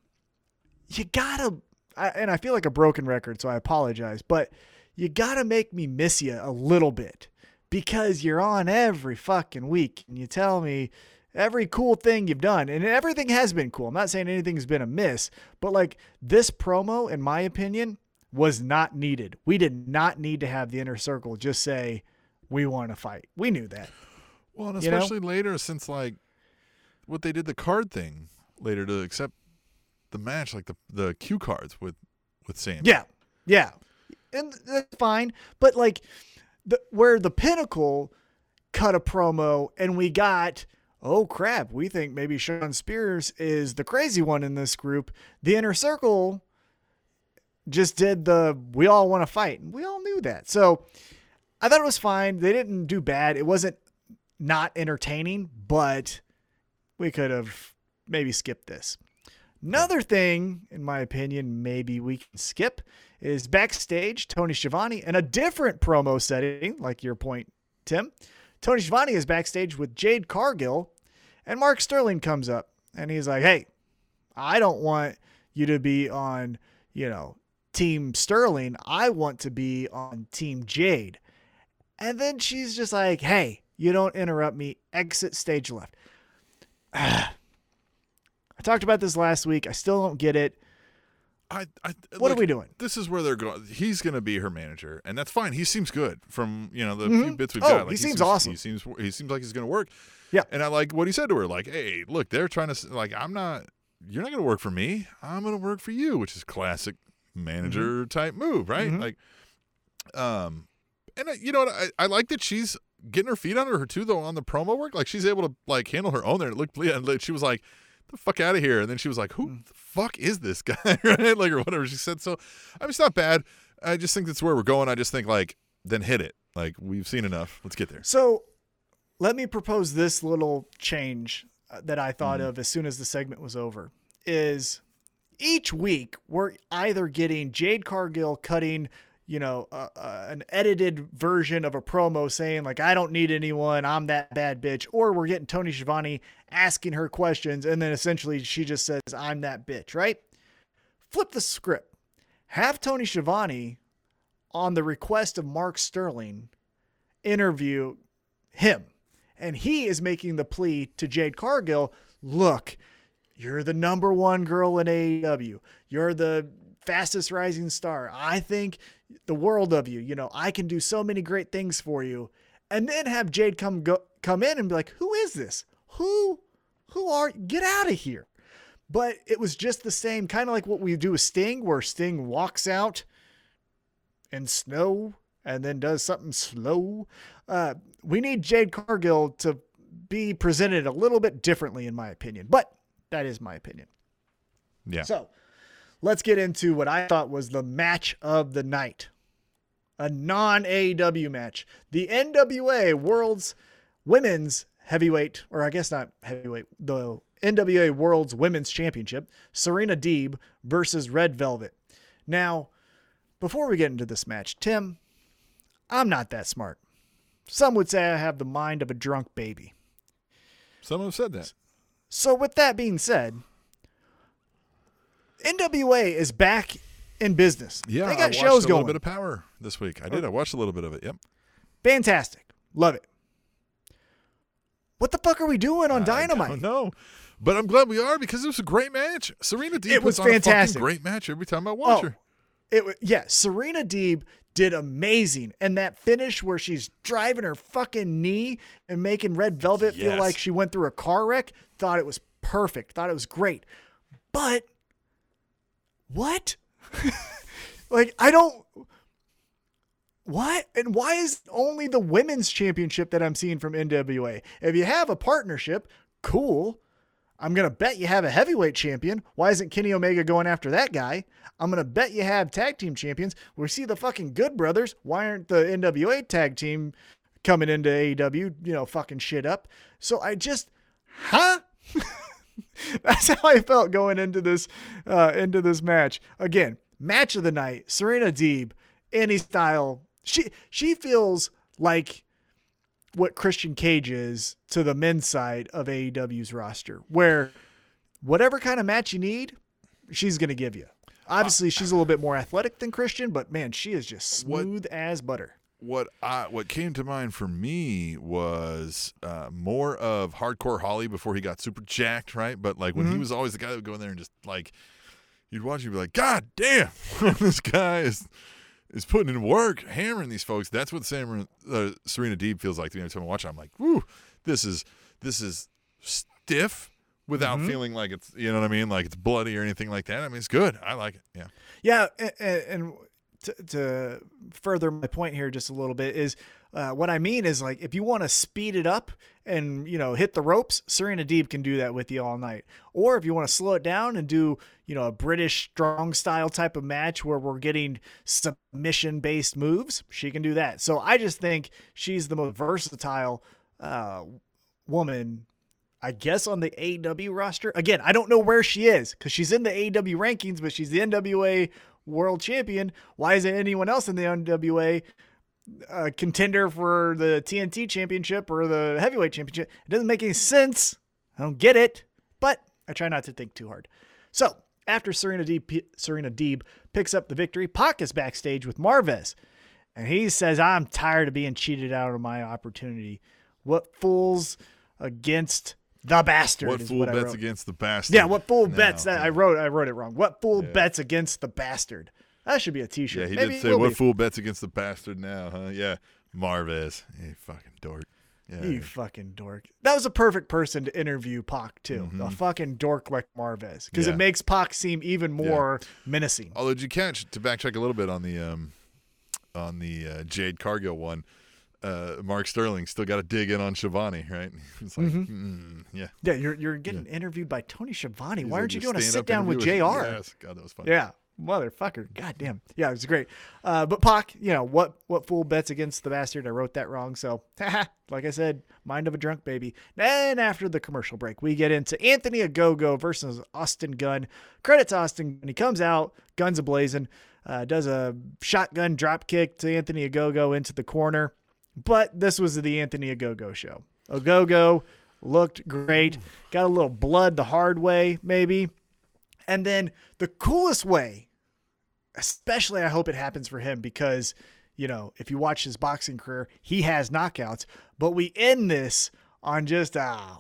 S3: you gotta, I, and I feel like a broken record, so I apologize, but you gotta make me miss you a little bit because you're on every fucking week and you tell me every cool thing you've done and everything has been cool. I'm not saying anything's been amiss, but like this promo, in my opinion, was not needed. We did not need to have the inner circle just say, we want to fight. We knew that.
S2: Well, and
S3: You know?
S2: especially later, since like what they did the card thing later to accept the match, like the the cue cards with with Sam.
S3: Yeah. Yeah. And that's fine. But like the where the pinnacle cut a promo and we got, oh crap, we think maybe Shawn Spears is the crazy one in this group. The inner circle just did the we all want to fight. And we all knew that. So I thought it was fine. They didn't do bad. It wasn't not entertaining, but we could have maybe skipped this. Another thing, in my opinion, maybe we can skip is backstage Tony Schiavone in a different promo setting, like your point, Tim. Tony Schiavone is backstage with Jade Cargill, and Mark Sterling comes up and he's like, Hey, I don't want you to be on, you know, Team Sterling. I want to be on Team Jade. And then she's just like, Hey, you don't interrupt me. Exit stage left. [SIGHS] Talked about this last week. I still don't get it.
S2: I, I
S3: What are we doing?
S2: This is where they're going. He's going to be her manager, and that's fine. He seems good from you know the
S3: Mhm.
S2: few bits we've
S3: Oh,
S2: got.
S3: he seems awesome.
S2: He seems he seems like he's going to work.
S3: Yeah.
S2: and I like what he said to her. Like, hey, look, they're trying to like I'm not. You're not going to work for me. I'm going to work for you, which is classic manager type move, right?
S3: Mhm.
S2: Like, um, and I, you know what? I, I like that she's getting her feet under her too, though, on the promo work. Like, she's able to like handle her own there. It looked, yeah, she was like, "The fuck out of here!" And then she was like, "Who
S3: Mm.
S2: the fuck is this guy?" [LAUGHS] right? Like, or whatever she said. So, I mean, it's not bad. I just think that's where we're going. I just think like, then hit it. Like, we've seen enough. Let's get there.
S3: So let me propose this little change uh, that I thought of as soon as the segment was over is each week we're either getting Jade Cargill cutting, you know, uh, uh, an edited version of a promo saying like I don't need anyone, I'm that bad bitch, or we're getting Tony Schiavone asking her questions and then essentially she just says I'm that bitch, right? Flip the script. Have Tony Schiavone on the request of Mark Sterling interview him. And he is making the plea to Jade Cargill look, you're the number one girl in AEW. You're the fastest rising star. I think the world of you. You know, I can do so many great things for you. And then have Jade come go come in and be like, who is this? Who who are get out of here? But it was just the same, kind of like what we do with Sting, where Sting walks out in snow and then does something slow. Uh, we need Jade Cargill to be presented a little bit differently, in my opinion. But that is my opinion.
S2: Yeah.
S3: So let's get into what I thought was the match of the night a non AEW match. The NWA World's Women's Heavyweight, or I guess not heavyweight, the NWA World's Women's Championship, Serena Deeb versus Red Velvet. Now, before we get into this match, Tim, I'm not that smart. Some would say I have the mind of a drunk baby.
S2: Some have said that.
S3: So, with that being said, NWA is back in business.
S2: Yeah,
S3: they
S2: I
S3: got
S2: watched
S3: shows
S2: a
S3: going.
S2: little bit of Power this week. I did. I watched a little bit of it. Yep.
S3: Fantastic. Love it. What the fuck are we doing on
S2: I
S3: Dynamite?
S2: don't [LAUGHS] know. But I'm glad we are because it was a great match. Serena Deeb
S3: It was
S2: puts on a
S3: fantastic.
S2: great match every time I oh, watch
S3: Oh,
S2: her.
S3: It wa- yeah, Serena Deeb did amazing, and that finish where she's driving her fucking knee and making Red Velvet feel like she went through a car wreck. Thought it was perfect. Thought it was great, but what? [LAUGHS] like I don't. What and why is only the women's championship that I'm seeing from NWA? If you have a partnership, cool. I'm gonna bet you have a heavyweight champion. Why isn't Kenny Omega going after that guy? I'm gonna bet you have tag team champions. We see the fucking Good Brothers. Why aren't the NWA tag team coming into AEW? You know, fucking shit up. So I just, huh? [LAUGHS] [LAUGHS] That's how I felt going into this uh, into this match. Again, match of the night. Serena Deeb, any style. She she feels like what Christian Cage is to the men's side of AEW's roster, where whatever kind of match you need, she's going to give you. Obviously, she's a little bit more athletic than Christian, but man, she is just
S2: What-
S3: smooth as butter.
S2: What I what came to mind for me was uh, more of hardcore Holly before he got super jacked, right? But like when he was always the guy that would go in there and just like you'd watch, you'd be like, God damn, [LAUGHS] this guy is is putting in work, hammering these folks. That's what Sam, uh, Serena Deeb feels like to me every time I watch. her. I'm like, woo, this is this is stiff without feeling like it's you know what I mean, like it's bloody or anything like that. I mean, it's good. I like it. Yeah.
S3: Yeah, a- a- and to, to further my point here just a little bit is uh, what I mean is like if you want to speed it up and you know hit the ropes, Serena Deeb can do that with you all night. Or if you want to slow it down and do you know a British strong style type of match where we're getting submission based moves, she can do that. So I just think she's the most versatile uh, woman I guess on the AEW roster. Again, I don't know where she is because she's in the AEW rankings, but she's the NWA world champion. Why isn't anyone else in the NWA uh, contender for the TNT championship or the heavyweight championship? It doesn't make any sense. I don't get it, but I try not to think too hard. So after Serena Deeb, Serena Deeb picks up the victory, Pac is backstage with Marvez. And he says, I'm tired of being cheated out of my opportunity. What fools against the bastard?
S2: What
S3: is
S2: fool
S3: what
S2: bets against the bastard?
S3: Yeah, what fool
S2: No,
S3: bets that
S2: yeah.
S3: I wrote I wrote it wrong. What fool bets against the bastard? That should be a t-shirt.
S2: Yeah, he
S3: Maybe
S2: did say, "What
S3: be.
S2: fool bets against the bastard now?" Huh? Yeah, Marvez, you fucking dork. Yeah,
S3: You fucking dork. That was a perfect person to interview Pac too. A fucking dork like Marvez, because
S2: Mm-hmm. Yeah.
S3: it makes Pac seem even more menacing.
S2: Although, did you catch to backtrack a little bit on the um, on the uh, Jade Cargill one? Uh, Mark Sterling still got to dig in on Schiavone, right? [LAUGHS] It's like, mm, yeah.
S3: Yeah, you're you're getting interviewed by Tony.
S2: He's
S3: Why aren't you doing a sit down with Jr?
S2: Yes, God, that was fun.
S3: Yeah, motherfucker. God damn. Yeah, it was great. Uh, but Pac, you know what? What fool bets against the bastard? I wrote that wrong. So, [LAUGHS] like I said, mind of a drunk baby. Then after the commercial break, we get into Anthony Ogogo versus Austin Gunn. Credits Austin, and he comes out, guns a blazing, uh, does a shotgun drop kick to Anthony Ogogo into the corner. But this was the Anthony Ogogo show. Ogogo looked great. Got a little blood the hard way, maybe. And then the coolest way, especially I hope it happens for him because, you know, if you watch his boxing career, he has knockouts. But we end this on just a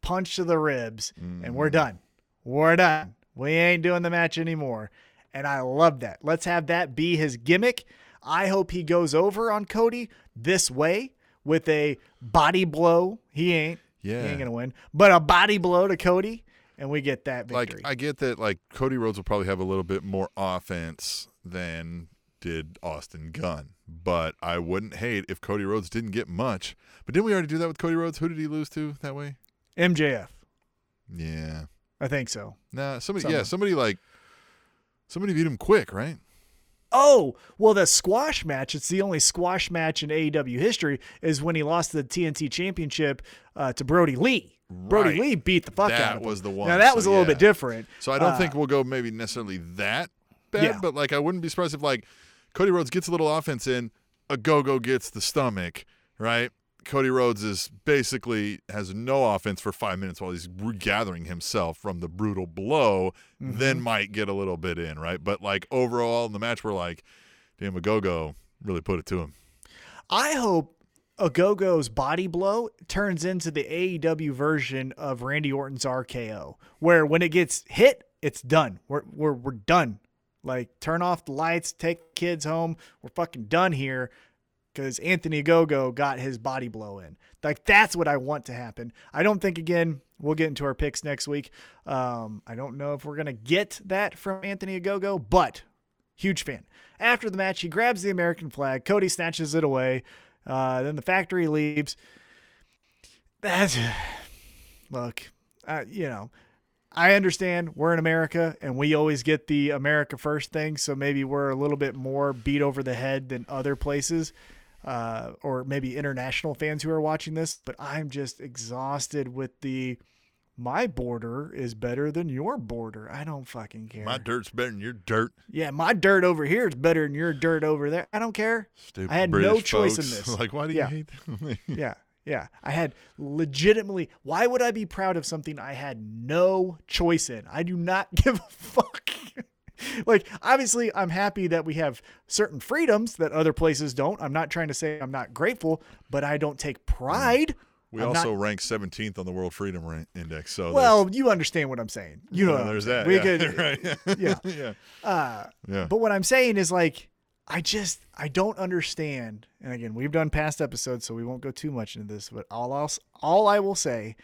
S3: punch to the ribs and we're mm. done. We're done. We ain't doing the match anymore. And I love that. Let's have that be his gimmick. I hope he goes over on Cody this way with a body blow. He ain't.
S2: Yeah.
S3: He ain't gonna win. But a body blow to Cody, and we get that victory. Like.
S2: I get that. Like Cody Rhodes will probably have a little bit more offense than did Austin Gunn. But I wouldn't hate if Cody Rhodes didn't get much. But didn't we already do that with Cody Rhodes? Who did he lose to that way?
S3: MJF.
S2: Yeah.
S3: I think so.
S2: Nah, somebody
S3: Someone.
S2: yeah, somebody like somebody beat him quick, right?
S3: Oh, well, the squash match, it's the only squash match in AEW history, is when he lost the TNT Championship uh, to Brodie Lee. Brodie
S2: Right.
S3: Lee beat the fuck
S2: That
S3: out of him.
S2: That was the one,
S3: Now, that
S2: so
S3: was a little
S2: yeah.
S3: bit different.
S2: So I don't
S3: Uh,
S2: think we'll go maybe necessarily that bad,
S3: Yeah.
S2: but like I wouldn't be surprised if like Cody Rhodes gets a little offense in, Ogogo gets the stomach, right? Cody Rhodes is basically has no offense for five minutes while he's regathering himself from the brutal blow,
S3: Mm-hmm.
S2: then might get a little bit in, right? But like overall in the match, we're like, damn, Ogogo really put it to him.
S3: I hope Ogogo's body blow turns into the AEW version of Randy Orton's RKO, where when it gets hit, it's done. We're we're we're done. Like turn off the lights, take kids home. We're fucking done here because Anthony Ogogo got his body blow in. Like that's what I want to happen. I don't think again. We'll get into our picks next week. Um, I don't know if we're gonna get that from Anthony Ogogo, but huge fan. After the match, he grabs the American flag. Cody snatches it away. Uh, then the factory leaves. That's [SIGHS] look, uh, you know, I understand we're in America and we always get the America first thing, so maybe we're a little bit more beat over the head than other places. Uh, or maybe international fans who are watching this, but I'm just exhausted with the my border is better than your border. I don't fucking care.
S2: My dirt's better than your dirt.
S3: Yeah, my dirt over here is better than your dirt over there. I don't care.
S2: Stupid
S3: I had
S2: British
S3: no choice in this. [LAUGHS]
S2: Like, why do
S3: Yeah.
S2: you hate them?
S3: Yeah, [LAUGHS] yeah. I had legitimately. Why would I be proud of something I had no choice in? I do not [LAUGHS] give a fuck. [LAUGHS] like, obviously, I'm happy that we have certain freedoms that other places don't. I'm not trying to say I'm not grateful, but I don't take pride.
S2: we
S3: I'm
S2: also
S3: not-
S2: rank 17th on the World Freedom Index. So
S3: well, you understand what I'm saying. You know,
S2: there's, there's that.
S3: We
S2: yeah.
S3: could, [LAUGHS]
S2: right.
S3: yeah. [LAUGHS]
S2: yeah.
S3: Uh,
S2: Yeah.
S3: But what I'm saying is like I just I don't understand. And again, we've done past episodes, so we won't go too much into this. But all else, all I will say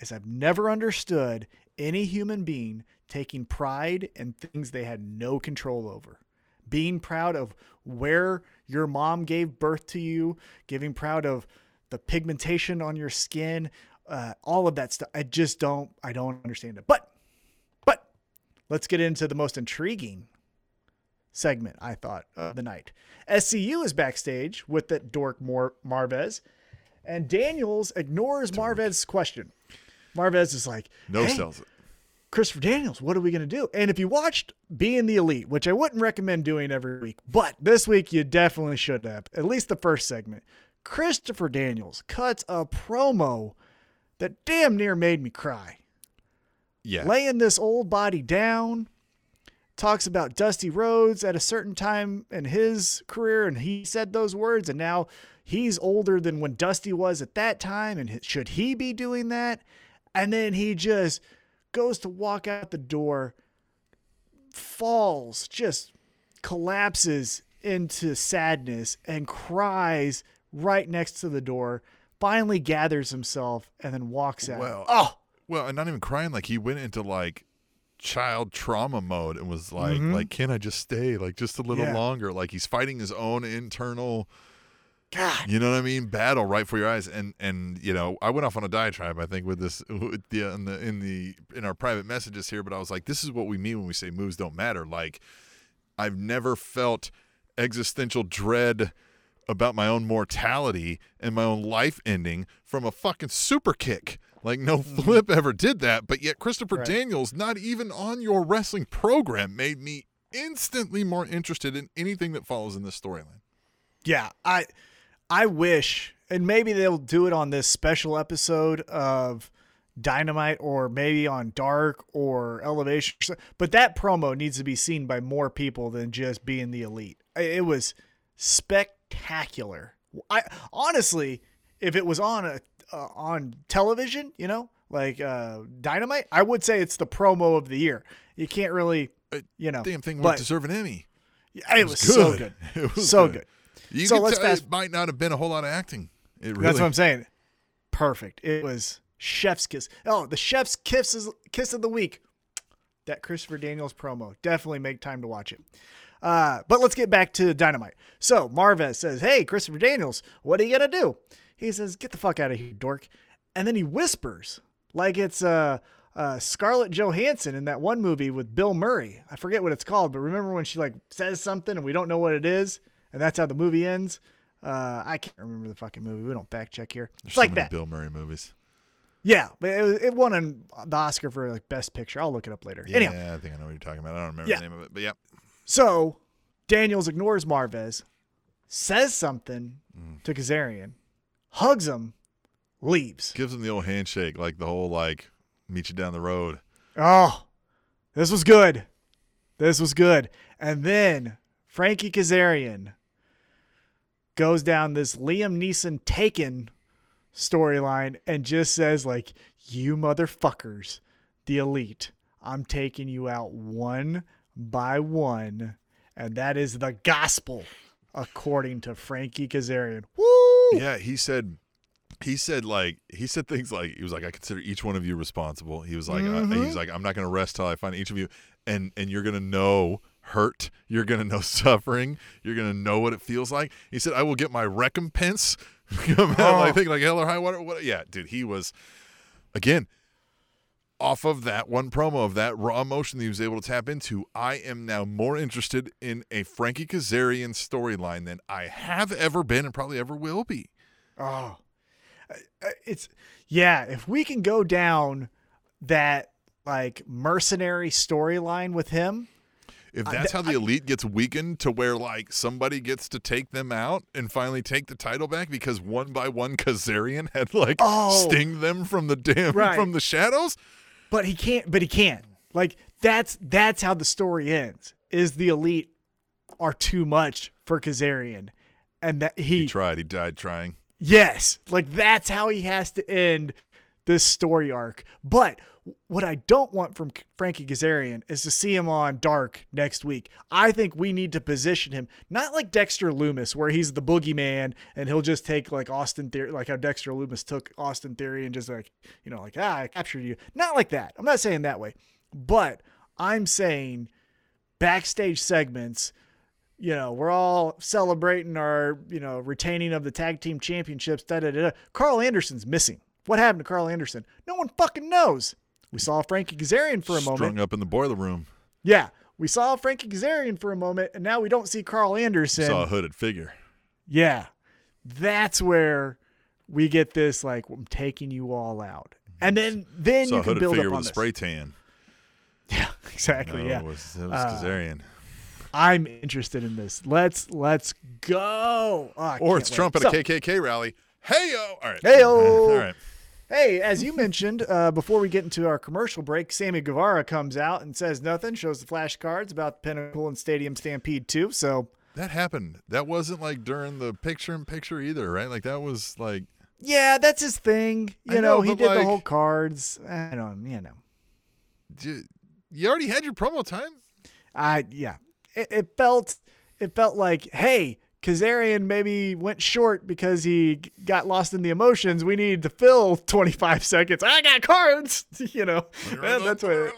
S3: is I've never understood any human being taking pride in things they had no control over. Being proud of where your mom gave birth to you, giving proud of the pigmentation on your skin, uh, all of that stuff. I just don't I don't understand it. But but let's get into the most intriguing segment, I thought, of the night. SCU is backstage with that dork Mar- Marvez, and Daniels ignores Marvez's question. Marvez is like,
S2: No
S3: hey,
S2: sells it.
S3: Christopher Daniels, what are we going to do? And if you watched Being the Elite, which I wouldn't recommend doing every week, but this week you definitely should have, at least the first segment, Christopher Daniels cuts a promo that damn near made me cry
S2: Yeah.
S3: laying this old body down talks about Dusty Rhodes at a certain time in his career and he said those words and now he's older than when dusty was at that time and should he be doing that and then he just goes to walk out the door falls just collapses into sadness and cries right next to the door finally gathers himself and then walks out
S2: Well,
S3: oh
S2: Well, and not even crying. Like he went into like child trauma mode and was like, like, can I just stay like just a little
S3: Mm-hmm. Yeah.
S2: longer? Like he's fighting his own internal,
S3: god
S2: you know what I mean, battle right for your eyes. And and you know, I went off on a diatribe. I think with this [LAUGHS] with the in the in the in our private messages here, but I was like, this is what we mean when we say moves don't matter. Like I've never felt existential dread about my own mortality and my own life ending from a fucking super kick. Like no mm-hmm. flip ever did that, but yet Christopher
S3: Right.
S2: Daniels, not even on your wrestling program, made me instantly more interested in anything that follows in this storyline.
S3: Yeah, I I wish and maybe they'll do it on this special episode of Dynamite or maybe on Dark or Elevation. But that promo needs to be seen by more people than just being the elite. It was spectacular. I honestly, if it was on a uh, on television, you know, like uh, Dynamite, I would say it's the promo of the year. You can't really, you know,
S2: Damn thing would deserve an Emmy. [LAUGHS]
S3: it was so good,
S2: It was
S3: so good.
S2: You
S3: So
S2: can
S3: let's
S2: tell
S3: fast-
S2: it might not have been a whole lot of acting. It really,
S3: That's what I'm saying. Perfect. It was chef's kiss. Oh, the chef's kiss is kiss of the week. That Christopher Daniels promo. Definitely make time to watch it. Uh, but let's get back to Dynamite. So Marvez says, Hey, Christopher Daniels, what are you to do? He says, Get the fuck out of here, dork. And then he whispers, like it's uh, uh, Scarlett Johansson in that one movie with Bill Murray. I forget what it's called, but remember when she like says something and we don't know what it is? And that's how the movie ends? Uh, I can't remember the fucking movie. We don't fact check here.
S2: There's
S3: it's
S2: so
S3: like that.
S2: Bill Murray movies.
S3: Yeah, but it, it won an, the Oscar for like best picture. I'll look it up later.
S2: Yeah,
S3: Anyhow,
S2: I think I know what you're talking about. I don't remember
S3: Yeah.
S2: the name of it, but yeah.
S3: so Daniels ignores Marvez, says something to Kazarian, hugs him, leaves.
S2: Gives him the old handshake, like the whole like meet you down the road.
S3: Oh, this was good. This was good. And then Frankie Kazarian goes down this Liam Neeson taken storyline and just says like, "You motherfuckers, the elite, I'm taking you out one by one." And that is the gospel according to Frankie Kazarian. Woo!
S2: Yeah, he said he said like he said things like he was like I consider each one of you responsible. He was like uh,
S3: Mhm.
S2: he's like I'm not going to rest till I find each of you and and you're going to know hurt, you're going to know [LAUGHS] suffering, you're going to know what it feels like. He said I will get my recompense. [LAUGHS] Out, like
S3: Oh.
S2: think like hell or high water. What, yeah, dude, he was again off of that one promo of that raw emotion that he was able to tap into, I am now more interested in a Frankie Kazarian storyline than I have ever been and probably ever will be.
S3: Oh, it's yeah. If we can go down that like mercenary storyline with him,
S2: If uh, that's how the elite gets weakened to where like somebody gets to take them out and finally take the title back because one by one Kazarian had like
S3: Oh.
S2: sting them from the damn
S3: Right.
S2: from the shadows.
S3: but he can't. But he can't. Like that's that's how the story ends. Is the elite are too much for Kazarian, and that
S2: He
S3: he
S2: tried, he died trying.
S3: Yes, like that's how he has to end this story arc. But what I don't want from Frankie Kazarian is to see him on Dark next week. I think we need to position him not like Dexter Lumis, where he's the boogeyman and he'll just take like Austin Theory, like how Dexter Lumis took Austin Theory and just like you know, like ah, I captured you. Not like that. I'm not saying that way, but I'm saying backstage segments you know, we're all celebrating our, you know, retaining of the tag team championships. Da, da, da, da. Karl Anderson's missing. What happened to Karl Anderson? No one fucking knows. We saw Frankie Kazarian for a
S2: Strung
S3: moment.
S2: Strung up in the boiler room.
S3: Yeah, we saw Frankie Kazarian for a moment, and now we don't see Karl Anderson.
S2: Saw a hooded figure.
S3: Yeah, that's where we get this like I'm taking you all out, and then then
S2: Saw
S3: you can build
S2: figure
S3: up on
S2: with a spray tan. [LAUGHS]
S3: Yeah, exactly.
S2: No,
S3: yeah,
S2: it was, it was
S3: Uh,
S2: Kazarian.
S3: I'm interested in this. Let's let's go. Oh,
S2: Or it's
S3: wait.
S2: Trump at
S3: So-
S2: a KKK rally. Hey yo! All right.
S3: Hey-o. [LAUGHS]
S2: All right.
S3: Hey, as you mentioned, uh, before we get into our commercial break, Sammy Guevara comes out and says nothing, shows the flashcards about the Pinnacle and Stadium Stampede 2. So,
S2: That happened. That wasn't like during the picture in picture either, right? Like that was like
S3: yeah, that's his thing. You know,
S2: know,
S3: he did the whole cards. I don't, you know.
S2: you, you already had your promo time.
S3: I yeah. It, it felt it felt like, hey, Kazarian maybe went short because he got lost in the emotions. We need to fill 25 [LAUGHS] seconds. I got cards, [LAUGHS] you know. And that's what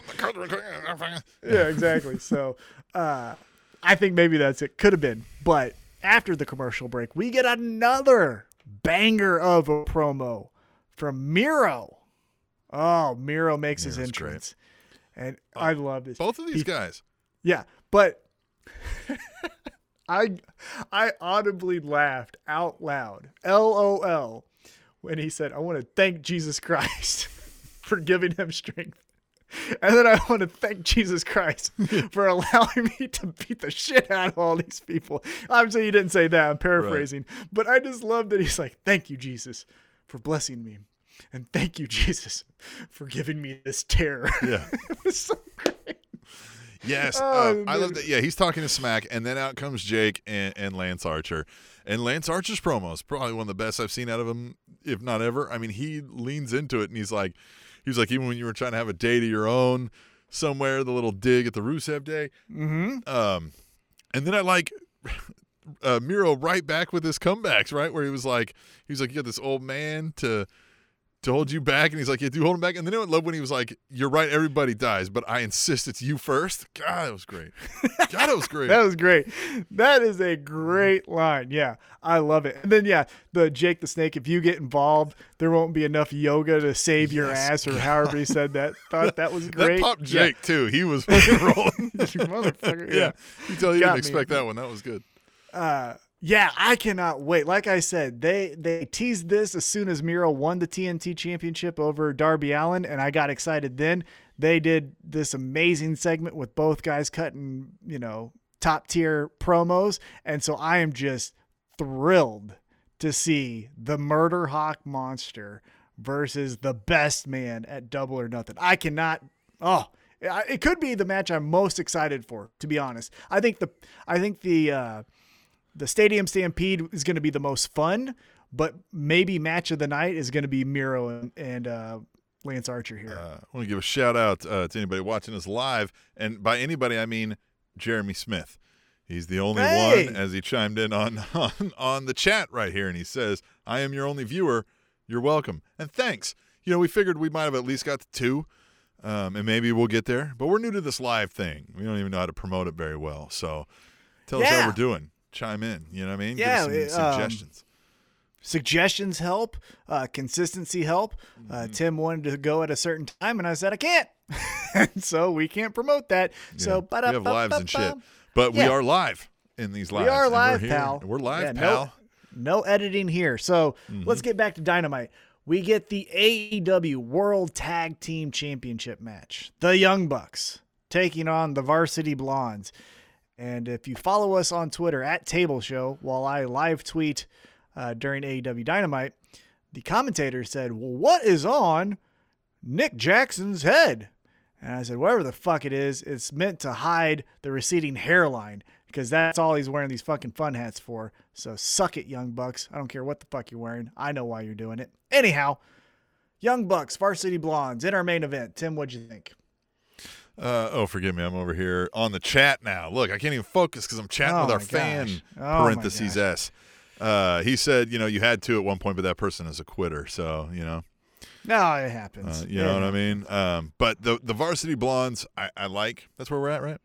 S3: yeah, exactly. [LAUGHS] So uh, I think maybe that's it. Could have been. But after the commercial break, we get another banger of a promo from Miro. Oh, Miro makes his
S2: Miro's great.
S3: entrance. And I love this.
S2: Both of these
S3: He-
S2: guys.
S3: Yeah, but I I audibly laughed out loud. LOL when he said, "I want to thank Jesus Christ [LAUGHS] for giving him strength." And then I want to thank Jesus Christ [LAUGHS] for allowing me to beat the shit out of all these people. Obviously, he didn't say that. I'm paraphrasing. But I just love that he's like, Thank you, Jesus, for blessing me. And thank you, [LAUGHS] Jesus, for giving me this terror.
S2: Yeah.
S3: it was so great.
S2: Yes,
S3: Oh,
S2: uh, I love that. Yeah, he's talking to Smack, and then out comes Jake and, and Lance Archer. And Lance Archer's promo is probably one of the best I've seen out of him, if not ever. I mean, he leans into it, and he's like, he's like, even when you were trying to have a day to your own somewhere, the little dig at the Rusev Day.
S3: Mm-hmm.
S2: Um, and then I like [LAUGHS] uh, Miro right back with his comebacks, right where he was like, he was like, you got this old man to to hold you back, and he's like, "Yeah, do hold him back." And then I love when he was like, "You're right, everybody dies, but I insist it's you first. God, it was great. [LAUGHS] God, it was great.
S3: That was great. That is a great line. Yeah, I love it. And then yeah, the Jake the Snake. If you get involved, there won't be enough yoga to save your ass, or however he said that. [LAUGHS] Thought that was great.
S2: that popped
S3: Yeah.
S2: Jake too. He was [LAUGHS] fucking rolling.
S3: Motherfucker.
S2: yeah, you tell you
S3: Got
S2: didn't
S3: me.
S2: expect that one. That was good.
S3: Uh, yeah, I cannot wait. Like I said, they they teased this as soon as Miro won the TNT championship over Darby Allin, and I got excited then. They did this amazing segment with both guys cutting, you know, top tier promos. And so I am just thrilled to see the Murder Hawk monster versus the best man at double or nothing. I cannot, oh, it could be the match I'm most excited for, to be honest. I think the, I think the, uh, the Stadium Stampede is going to be the most fun, but maybe match of the night is going to be Miro and, and uh, Lance Archer here.
S2: Uh, I want to give a shout out uh, to anybody watching us live, and by anybody I mean Jeremy Smith. He's the only
S3: Hey!
S2: one, as he chimed in on, [LAUGHS] on on the chat right here, and he says, "I am your only viewer. You're welcome, and thanks." You know, we figured we might have at least got to two, um, and maybe we'll get there. But we're new to this live thing. We don't even know how to promote it very well. So, tell us how we're doing. Chime in. You know what I mean?
S3: Yeah,
S2: Give some
S3: um,
S2: suggestions.
S3: Suggestions help, uh, consistency help.
S2: Mm-hmm.
S3: Uh, Tim wanted to go at a certain time, and I said I can't, [LAUGHS] and so we can't promote that. So,
S2: Yeah, we have lives and shit, but we are live in these lives.
S3: We are
S2: we're
S3: live,
S2: here.
S3: pal.
S2: We're live,
S3: Yeah, no-
S2: pal.
S3: No editing here. So
S2: Mm-hmm.
S3: let's get back to Dynamite. We get the AEW World Tag Team Championship match. The Young Bucks taking on the Varsity Blondes. And if you follow us on Twitter at Table Show, while I live tweet uh, during AEW Dynamite, the commentator said, Well, what is on Nick Jackson's head? And I said, Whatever the fuck it is, it's meant to hide the receding hairline because that's all he's wearing these fucking fun hats for. So suck it, Young Bucks. I don't care what the fuck you're wearing. I know why you're doing it. Anyhow, Young Bucks, Varsity Blondes in our main event. Tim, what'd you think?
S2: Uh, oh, forgive me. I'm over here on the chat now. Look, I can't even focus because I'm chatting
S3: Oh
S2: with our fan.
S3: Oh
S2: parentheses. S. Uh, he said, you know, you had to at one point, but that person is a quitter. So, you know,
S3: No, it happens.
S2: uh, you know what I mean. Um, but the the varsity blondes, I, I like. That's where we're at, right?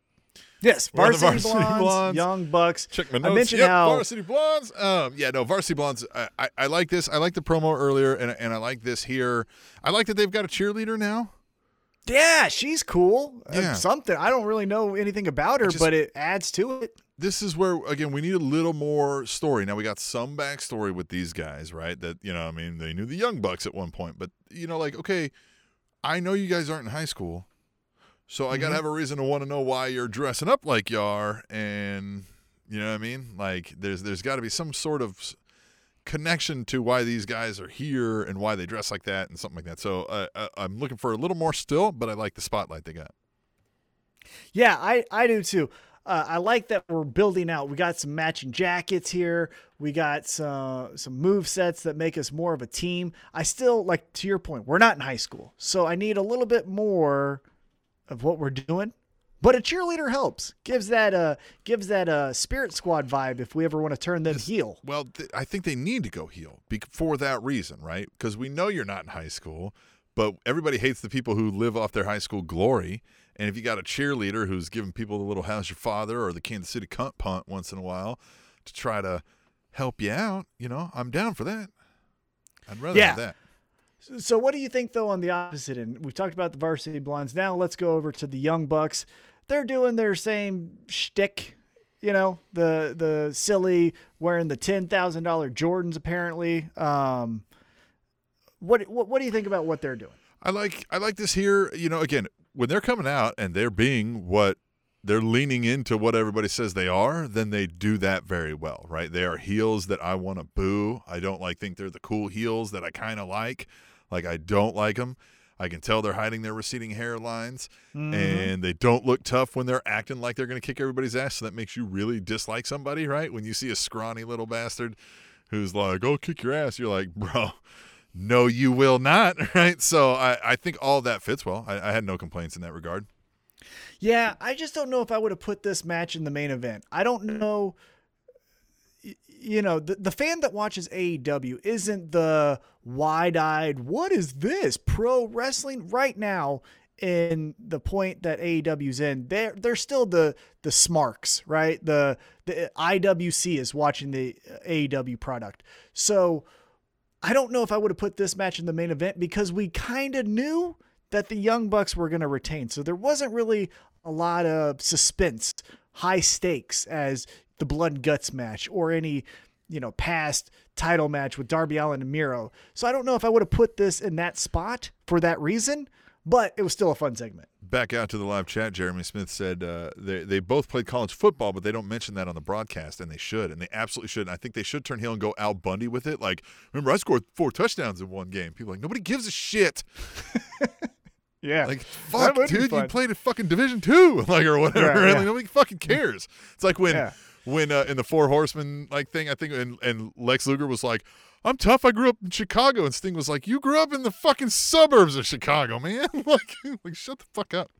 S3: Yes,
S2: We're on the
S3: Varsity,
S2: Varsity
S3: Blondes,
S2: Blondes.
S3: Young Bucks.
S2: Check my
S3: I
S2: notes.
S3: mentioned
S2: yep,
S3: how
S2: varsity blondes. Um, yeah, no, varsity blondes. I, I, I like this. I like the promo earlier, and and I like this here. I like that they've got a cheerleader now.
S3: Yeah, she's cool. Uh,
S2: Yeah.
S3: something. I don't really know anything about her,
S2: just-
S3: but it adds to it.
S2: this is where again we need a little more story. Now we got some backstory with these guys, right? That you know, I mean, they knew the Young Bucks at one point, but you know, like okay, I know you guys aren't in high school, so I gotta have a reason to want to know why you're dressing up like you are, and you know what I mean? Like there's there's got to be some sort of connection to why these guys are here and why they dress like that and something like that. So uh, uh, I'm looking for a little more still, but I like the spotlight they got.
S3: Yeah, I, I do too. Uh, I like that we're building out. We got some matching jackets here. We got some some move sets that make us more of a team. I still like to your point. We're not in high school, so I need a little bit more of what we're doing. But a cheerleader helps. Gives that uh gives that uh spirit squad vibe if we ever want to turn them heel.
S2: Well, th- I think they need to go heel bec for that reason, right? Because we know you're not in high school, but everybody hates the people who live off their high school glory. And if you got a cheerleader who's giving people the little "How's your father?" or the Kansas City cunt punt once in a while to try to help you out, you know, I'm down for that. I'd rather
S3: Yeah.
S2: have that.
S3: So what do you think though on the opposite end? We've talked about the varsity blondes. Now let's go over to the young bucks. They're doing their same shtick, you know, the the silly wearing the ten thousand dollar Jordans apparently. Um, what, what what do you think about what they're doing?
S2: I like I like this here. You know, again, when they're coming out and they're being what they're leaning into what everybody says they are, then they do that very well, right? They are heels that I want to boo. I don't like think they're the cool heels that I kind of like. Like I don't like them. I can tell they're hiding their receding hairlines, mm-hmm. and they don't look tough when they're acting like they're going to kick everybody's ass. So that makes you really dislike somebody, right? When you see a scrawny little bastard who's like, "Oh, kick your ass," you're like, [LAUGHS] "Bro, no, you will not," [LAUGHS] right? So I, I think all that fits well. I, I had no complaints in that regard.
S3: Yeah, I just don't know if I would have put this match in the main event. I don't know. You know, the, the fan that watches AEW isn't the wide eyed, what is this? Pro wrestling right now in the point that AEW's in, they're they're still the the smarks, right? The the IWC is watching the AEW product. So I don't know if I would have put this match in the main event because we kind of knew that the Young Bucks were going to retain. So there wasn't really a lot of suspense, high stakes as the blood and guts match or any, you know, past title match with Darby Allin and Miro. So I don't know if I would have put this in that spot for that reason, but it was still a fun segment.
S2: Back out to the live chat, Jeremy Smith said uh, they they both played college football, but they don't mention that on the broadcast, and they should, and they absolutely should. And I think they should turn heel and go Al Bundy with it. Like, remember, I scored four touchdowns in one game. People are like nobody gives a shit. [LAUGHS]
S3: Yeah.
S2: Like, fuck, dude, you played at fucking Division Two, [LAUGHS] like or whatever.
S3: Right,
S2: Like, nobody fucking cares. It's like when
S3: Yeah.
S2: When uh, in the Four Horsemen like thing, I think, and, and Lex Luger was like, "I'm tough. I grew up in Chicago," and Sting was like, "You grew up in the fucking suburbs of Chicago, man. [LAUGHS] like, like shut the fuck up."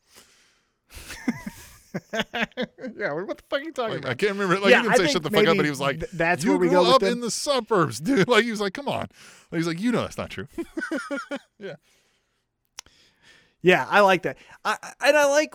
S2: [LAUGHS]
S3: yeah, what the fuck are you talking
S2: Like,
S3: about?
S2: I can't remember. Like,
S3: Yeah,
S2: he didn't say shut the fuck up, but he was like,
S3: th- that's
S2: you
S3: where we
S2: grew
S3: go
S2: up in the suburbs, [LAUGHS] dude. Like, he was like, come on. Like, he's like, you know, that's not true. yeah.
S3: Yeah, I like that. I, I- and I like,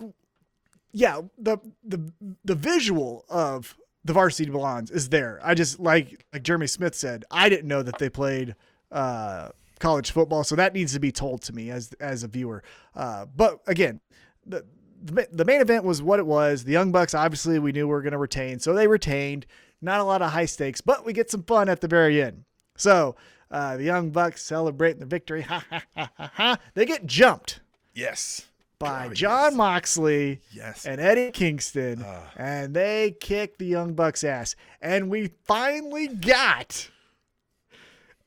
S3: yeah, the the the visual of the varsity blondes is there. I just like like Jeremy Smith said. I didn't know that they played uh, college football, so that needs to be told to me as as a viewer. Uh, but again, the the the main event was what it was. The Young Bucks, obviously, we knew we were going to retain, so they retained. Not a lot of high stakes, but we get some fun at the very end. So uh, the Young Bucks celebrating the victory. Ha ha ha ha ha! They get jumped
S2: Yes.
S3: By
S2: God,
S3: John
S2: yes.
S3: Moxley
S2: Yes.
S3: and Eddie Kingston,
S2: Ah.
S3: and they kick the Young Bucks' ass. And we finally got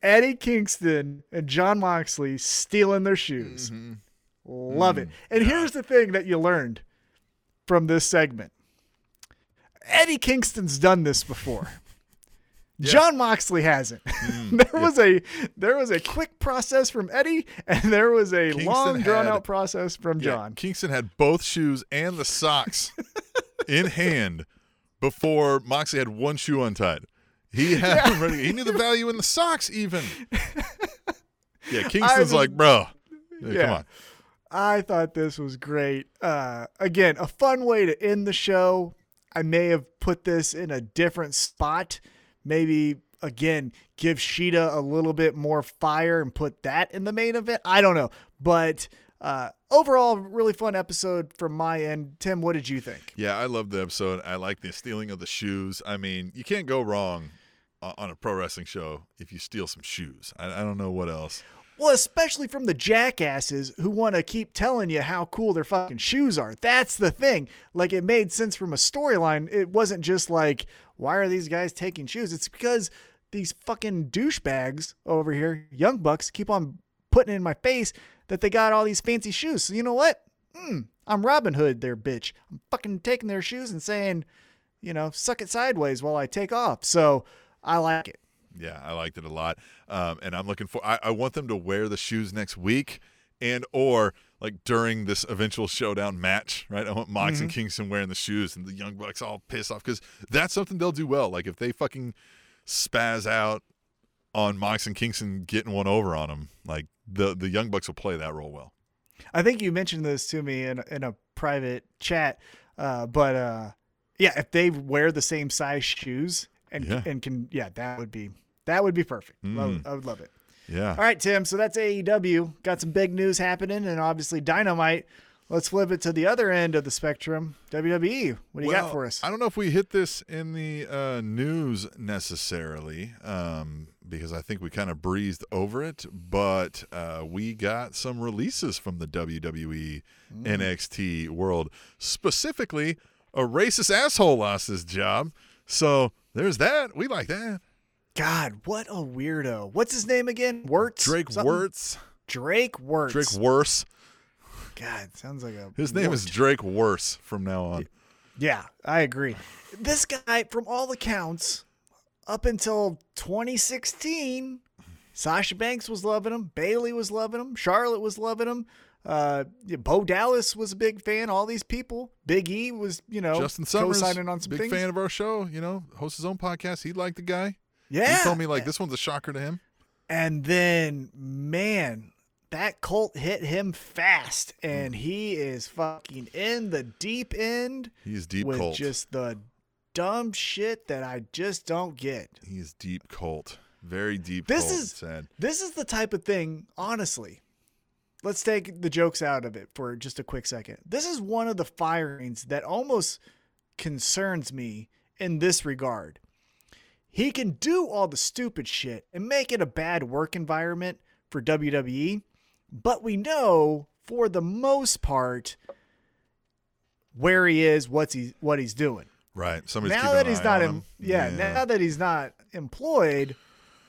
S3: Eddie Kingston and John Moxley stealing their shoes.
S2: Mm-hmm.
S3: Love
S2: Mm,
S3: it. And here's the thing that you learned from this segment Eddie Kingston's done this before. John Moxley hasn't. [LAUGHS] there was a there was a quick process from Eddie, and there was a
S2: Kingston
S3: long drawn out process from
S2: Yeah,
S3: John.
S2: Kingston had both shoes and the socks [LAUGHS] in hand before Moxley had one shoe untied. He had them [LAUGHS] ready. He knew the value in the socks even. Yeah, Kingston's
S3: mean,
S2: like, bro, yeah,
S3: yeah.
S2: come on.
S3: I thought this was great. Uh, again, a fun way to end the show. I may have put this in a different spot. Maybe again give Shida a little bit more fire and put that in the main event. I don't know, but uh, overall, really fun episode from my end. Tim, what did you think?
S2: Yeah, I love the episode. I like the stealing of the shoes. I mean, you can't go wrong on a pro wrestling show if you steal some shoes. I, I don't know what else.
S3: Well, especially from the jackasses who want to keep telling you how cool their fucking shoes are. That's the thing. Like, it made sense from a storyline. It wasn't just like, why are these guys taking shoes? It's because these fucking douchebags over here, young bucks, keep on putting in my face that they got all these fancy shoes. So, you know what? Hmm, I'm Robin Hood, there, bitch. I'm fucking taking their shoes and saying, you know, suck it sideways while I take off. So, I like it.
S2: Yeah, I liked it a lot, um, and I'm looking for. I, I want them to wear the shoes next week, and or like during this eventual showdown match, right? I want Mox and Kingston wearing the shoes, and the Young Bucks all pissed off because that's something they'll do well. Like if they fucking spaz out on Mox and Kingston getting one over on them, like the the Young Bucks will play that role well.
S3: I think you mentioned this to me in in a private chat, uh, but uh, yeah, if they wear the same size shoes and
S2: Yeah.
S3: and can yeah, that would be that would be perfect. Love, I would love it.
S2: Yeah.
S3: All right, Tim. So that's AEW. Got some big news happening, and obviously Dynamite. Let's flip it to the other end of the spectrum. WWE. What do you got for us?
S2: I don't know if we hit this in the uh, news necessarily, um, because I think we kind of breezed over it. But uh, we got some releases from the WWE
S3: Mm.
S2: NXT world. Specifically, a racist asshole lost his job. So there's that. We like that.
S3: God, what a weirdo. What's his name again? Wuertz.
S2: Drake
S3: Something?
S2: Wuertz.
S3: Drake Wuertz.
S2: Drake Worse.
S3: God, sounds like a.
S2: His name is. Drake Worse from now on.
S3: Yeah, I agree. This guy, from all accounts, up until 2016, Sasha Banks was loving him, Bayley was loving him, Charlotte was loving him. Uh, Bo Dallas was a big fan. All these people. Big E was, you know,
S2: Justin Summers,
S3: co-signing on some
S2: big
S3: things.
S2: fan of our show. You know, hosts his own podcast. He liked the guy.
S3: Yeah.
S2: He told me like this one's a shocker to him.
S3: And then, man, that cult hit him fast, and hmm. he is fucking in the deep end
S2: He's deep
S3: with
S2: cult.
S3: just the dumb shit that I just don't get.
S2: He is deep cult. Very deep.
S3: This
S2: cult.
S3: is-
S2: sad.
S3: This is the type of thing, honestly. Let's take the jokes out of it for just a quick second. This is one of the firings that almost concerns me in this regard. He can do all the stupid shit and make it a bad work environment for WWE, but we know for the most part where he is, what's he what he's doing.
S2: Right. Somebody's
S3: now that he's not em-
S2: him.
S3: yeah, now that he's not employed,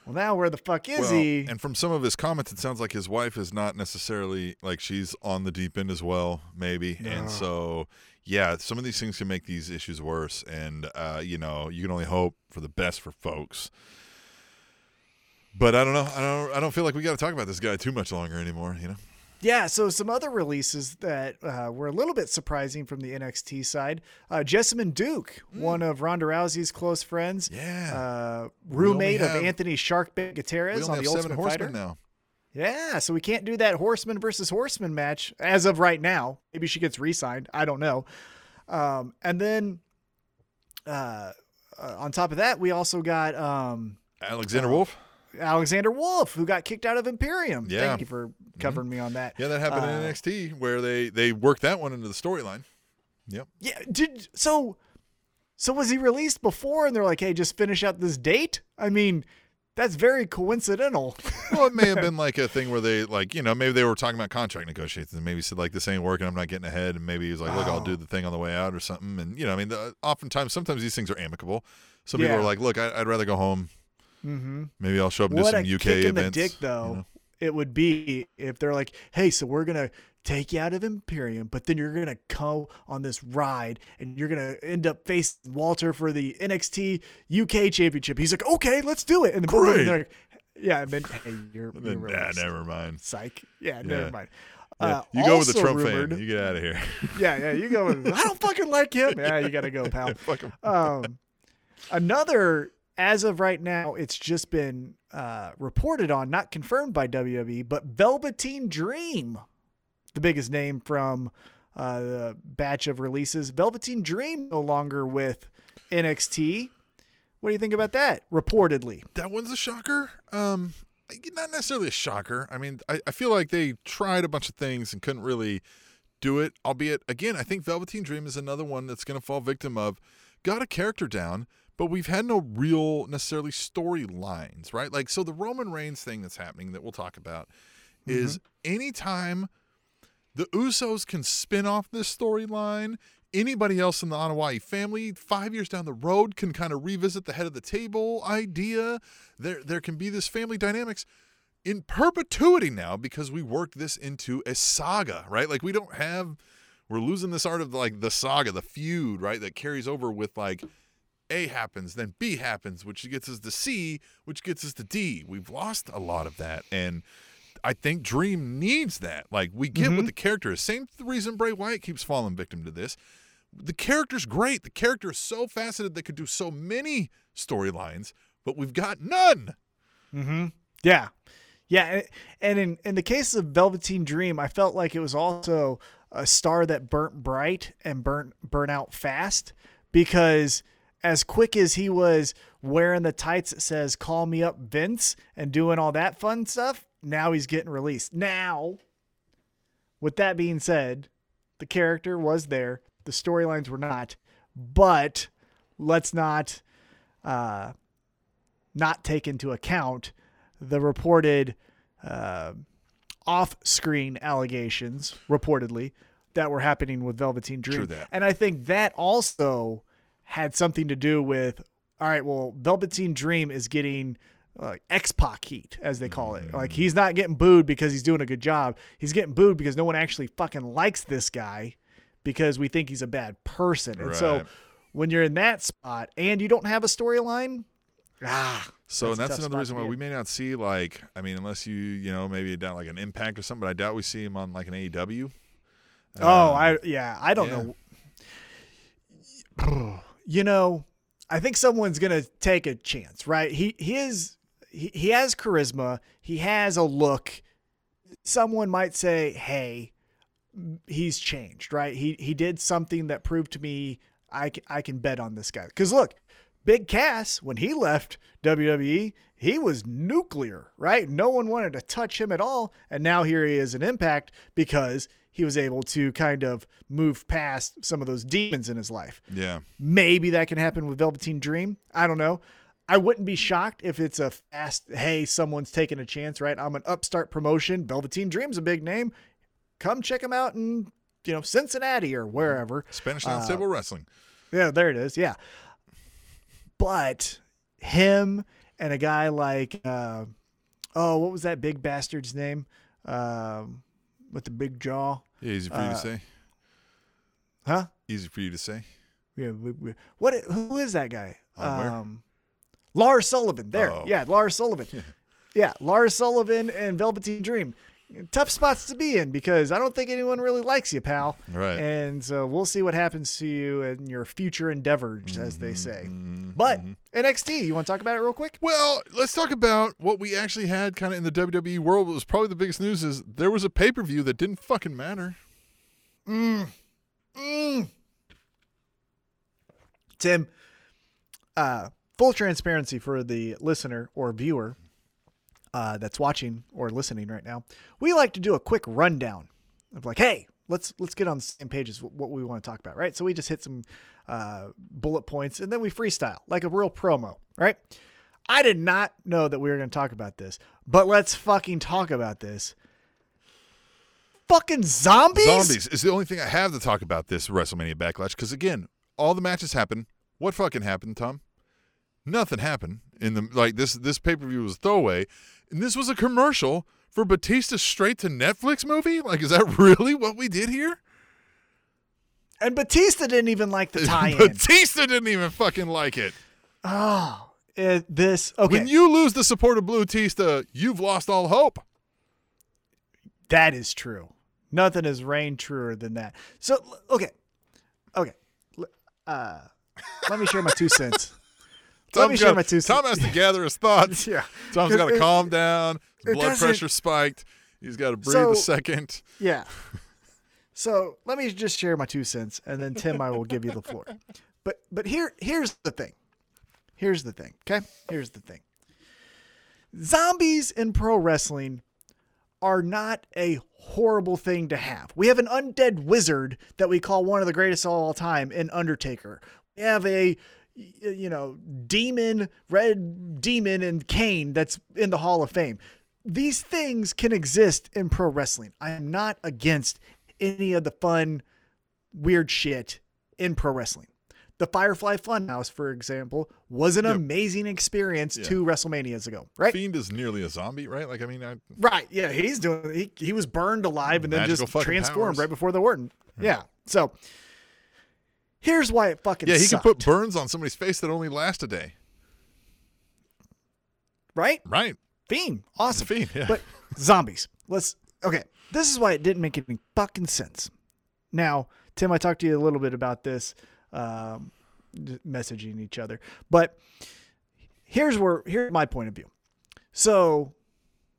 S3: well now where the fuck is
S2: Well,
S3: he?
S2: And from some of his comments, it sounds like his wife is not necessarily like she's on the deep end as well, maybe.
S3: No.
S2: And so, yeah, some of these things can make these issues worse. And uh, you know, you can only hope for the best for folks. But I don't know. I don't. I don't feel like we got to talk about this guy too much longer anymore. You know.
S3: Yeah, so some other releases that uh, were a little bit surprising from the NXT side. Uh, Jessamyn Duke, one of Ronda Rousey's close friends,
S2: Mm. Yeah.
S3: uh, roommate
S2: only
S3: of Anthony Sharkbait
S2: we
S3: Gutierrez on the Ultimate Fighter.
S2: now.
S3: Yeah, so we can't do that horseman versus horseman match as of right now. Maybe she gets re-signed. I don't know. Um, and then uh, uh, on top of that, we also got um,
S2: Alexander
S3: Uh,
S2: Wolf.
S3: Alexander Wolf, who got kicked out of Imperium.
S2: Yeah. Mm-hmm.
S3: Thank you for covering me on that.
S2: Yeah, that happened
S3: uh,
S2: in NXT where they they worked that one into the storyline. Yep.
S3: Yeah, did so so was he released before and they're like, "Hey, just finish out this date?" I mean, that's very coincidental.
S2: Well, it may have [LAUGHS] been like a thing where they like, you know, maybe they were talking about contract negotiations and maybe said like this ain't working, I'm not getting ahead, and maybe he was like, look, I'll do the thing on the way out or something, and you know, I mean, the, oftentimes, sometimes these things are amicable. Some people
S3: Yeah.
S2: are like, look, I, I'd rather go home.
S3: mm-hmm.
S2: Maybe I'll show up and do
S3: What a
S2: some UK
S3: kick in the
S2: events.
S3: dick
S2: you
S3: though
S2: know?
S3: It would be if they're like, "Hey, so we're going to take you out of Imperium, but then you're going to go on this ride and you're going to end up facing Walter for the NXT UK championship." He's like, "Okay, let's do it." And then boom,
S2: Great.
S3: and they're like, yeah, and then hey, you're,
S2: And [LAUGHS]
S3: you're
S2: nah, never mind.
S3: Psych. Yeah,
S2: Yeah.
S3: never mind.
S2: Yeah,
S3: Uh,
S2: you go with the Trump
S3: rumored-
S2: fan. You get out of here. [LAUGHS]
S3: Yeah, yeah, you go. With, I don't fucking like him. Yeah, you gotta go, pal. [LAUGHS] Um, another, as of right now, it's just been uh, reported on, not confirmed by WWE, but Velveteen Dream, the biggest name from uh, the batch of releases. Velveteen Dream no longer with NXT. What do you think about that? Reportedly,
S2: that one's a shocker. Um, not necessarily a shocker. I mean, I, I feel like they tried a bunch of things and couldn't really do it. Albeit, again, I think Velveteen Dream is another one that's going to fall victim of got a character down, but we've had no real necessarily storylines, right? Like, so the Roman Reigns thing that's happening that we'll talk about is mm-hmm. anytime the Usos can spin off this storyline. Anybody else in the Anoa'i family, five years down the road, can kind of revisit the head of the table idea. There, there can be this family dynamics in perpetuity now because we worked this into a saga, right? Like we don't have, we're losing this art of like the saga, the feud, right? That carries over with like A happens, then B happens, which gets us to C, which gets us to D. We've lost a lot of that, and I think Dream needs that. Like we get what the character is. Same reason Bray Wyatt keeps falling victim to this. The character's great. The character is so faceted that could do so many storylines, but we've got none.
S3: Mm-hmm. Yeah. Yeah. And in, in the case of Velveteen Dream, I felt like it was also a star that burnt bright and burnt burnt out fast because as quick as he was wearing the tights that says call me up Vince and doing all that fun stuff, now he's getting released. Now, with that being said, the character was there, the storylines were not, but let's not uh not take into account the reported uh, off-screen allegations, reportedly, that were happening with Velveteen Dream.
S2: True that.
S3: And I think that also had something to do with, all right, well, Velveteen Dream is getting uh, X-Pac heat, as they call it. Like he's not getting booed because he's doing a good job. He's getting booed because no one actually fucking likes this guy because we think he's a bad person. And so when you're in that spot and you don't have a storyline, Ah,
S2: So
S3: That's
S2: that's, another reason why we may not see like I mean unless you you know maybe down like an Impact or something, but I doubt we see him on like an AEW.
S3: Oh,
S2: Um,
S3: I yeah, I don't
S2: yeah.
S3: know. You know, I think someone's gonna take a chance, right? He he is he, he has charisma. He has a look. Someone might say, "Hey, he's changed," right? He he did something that proved to me I I can bet on this guy. Because look, Big Cass when he left WWE, he was nuclear, right? No one wanted to touch him at all, and now here he is in Impact because he was able to kind of move past some of those demons in his life.
S2: yeah.
S3: Maybe that can happen with Velveteen Dream. I don't know. I wouldn't be shocked if it's a fast, hey, someone's taking a chance, right? I'm an upstart promotion. Velveteen Dream's a big name. Come check him out in, you know, Cincinnati or wherever.
S2: Spanish
S3: Uh,
S2: Announce Table Wrestling.
S3: Yeah, there it is. Yeah. But him and a guy like, uh, oh, what was that big bastard's name? Um, with the big jaw.
S2: Yeah, easy for you
S3: uh,
S2: to say.
S3: Huh?
S2: Easy for you to say.
S3: Yeah. we- we- What? Who is that guy?
S2: On?
S3: Um, Lars Sullivan. There.
S2: Oh.
S3: Yeah, Lars Sullivan. [LAUGHS] yeah, Lars Sullivan and Velveteen Dream. Tough spots to be in because I don't think anyone really likes you, pal.
S2: Right.
S3: And so we'll see what happens to you in your future endeavors, as
S2: Mm-hmm,
S3: they say. But NXT, you want to talk about it real quick?
S2: Well, let's talk about what we actually had kind of in the WWE world. What was probably the biggest news is there was a pay per view that didn't fucking matter. Mm. Mm.
S3: Tim, uh, full transparency for the listener or viewer uh, that's watching or listening right now. We like to do a quick rundown of like, hey, let's let's get on the same page as what we want to talk about, right? So we just hit some uh, bullet points and then we freestyle like a real promo, right? I did not know that we were going to talk about this, but let's fucking talk about this. Fucking zombies?
S2: Zombies is the only thing I have to talk about this WrestleMania backlash because again, all the matches happened. What fucking happened, Tom? Nothing happened in the like this. This pay per view was a throwaway, and this was a commercial for Batista's straight to Netflix movie. Like, is that [LAUGHS] really what we did here?
S3: And Batista didn't even like the [LAUGHS] tie-in.
S2: Batista didn't even fucking like it.
S3: oh, it, this okay.
S2: When you lose the support of Blue Tista, you've lost all hope.
S3: That is true. Nothing has reigned truer than that. So okay, okay. Uh, let me share my two cents. [LAUGHS] Let me share my two
S2: Tom has to gather his thoughts. [LAUGHS]
S3: Yeah.
S2: Tom's got to calm down. His blood pressure spiked. He's got to breathe
S3: So-
S2: a second. [LAUGHS]
S3: Yeah. So let me just share my two cents, and then Tim, I will give you the floor. But but here here's the thing. Here's the thing. Okay. Here's the thing. Zombies in pro wrestling are not a horrible thing to have. We have an undead wizard that we call one of the greatest of all time in Undertaker. We have a you know demon, red demon, and Kane that's in the Hall of Fame. These things can exist in pro wrestling. I am not against any of the fun, weird shit in pro wrestling. The Firefly Funhouse, for example, was an
S2: Yep.
S3: amazing experience
S2: Yeah.
S3: two WrestleManias ago, right?
S2: Fiend is nearly a zombie, right? Like, I mean, I,
S3: Right. Yeah, he's doing. He he was burned alive and then just transformed
S2: powers.
S3: right before the Orton. Hmm. Yeah. So here's why it fucking
S2: yeah, he
S3: sucked,
S2: can put burns on somebody's face that only last a day.
S3: right.
S2: Right.
S3: Fiend, awesome.
S2: Fiend, yeah.
S3: But zombies. Let's. Okay. This is why it didn't make any fucking sense. Now, Tim, I talked to you a little bit about this, um, messaging each other, but here's where here's my point of view. So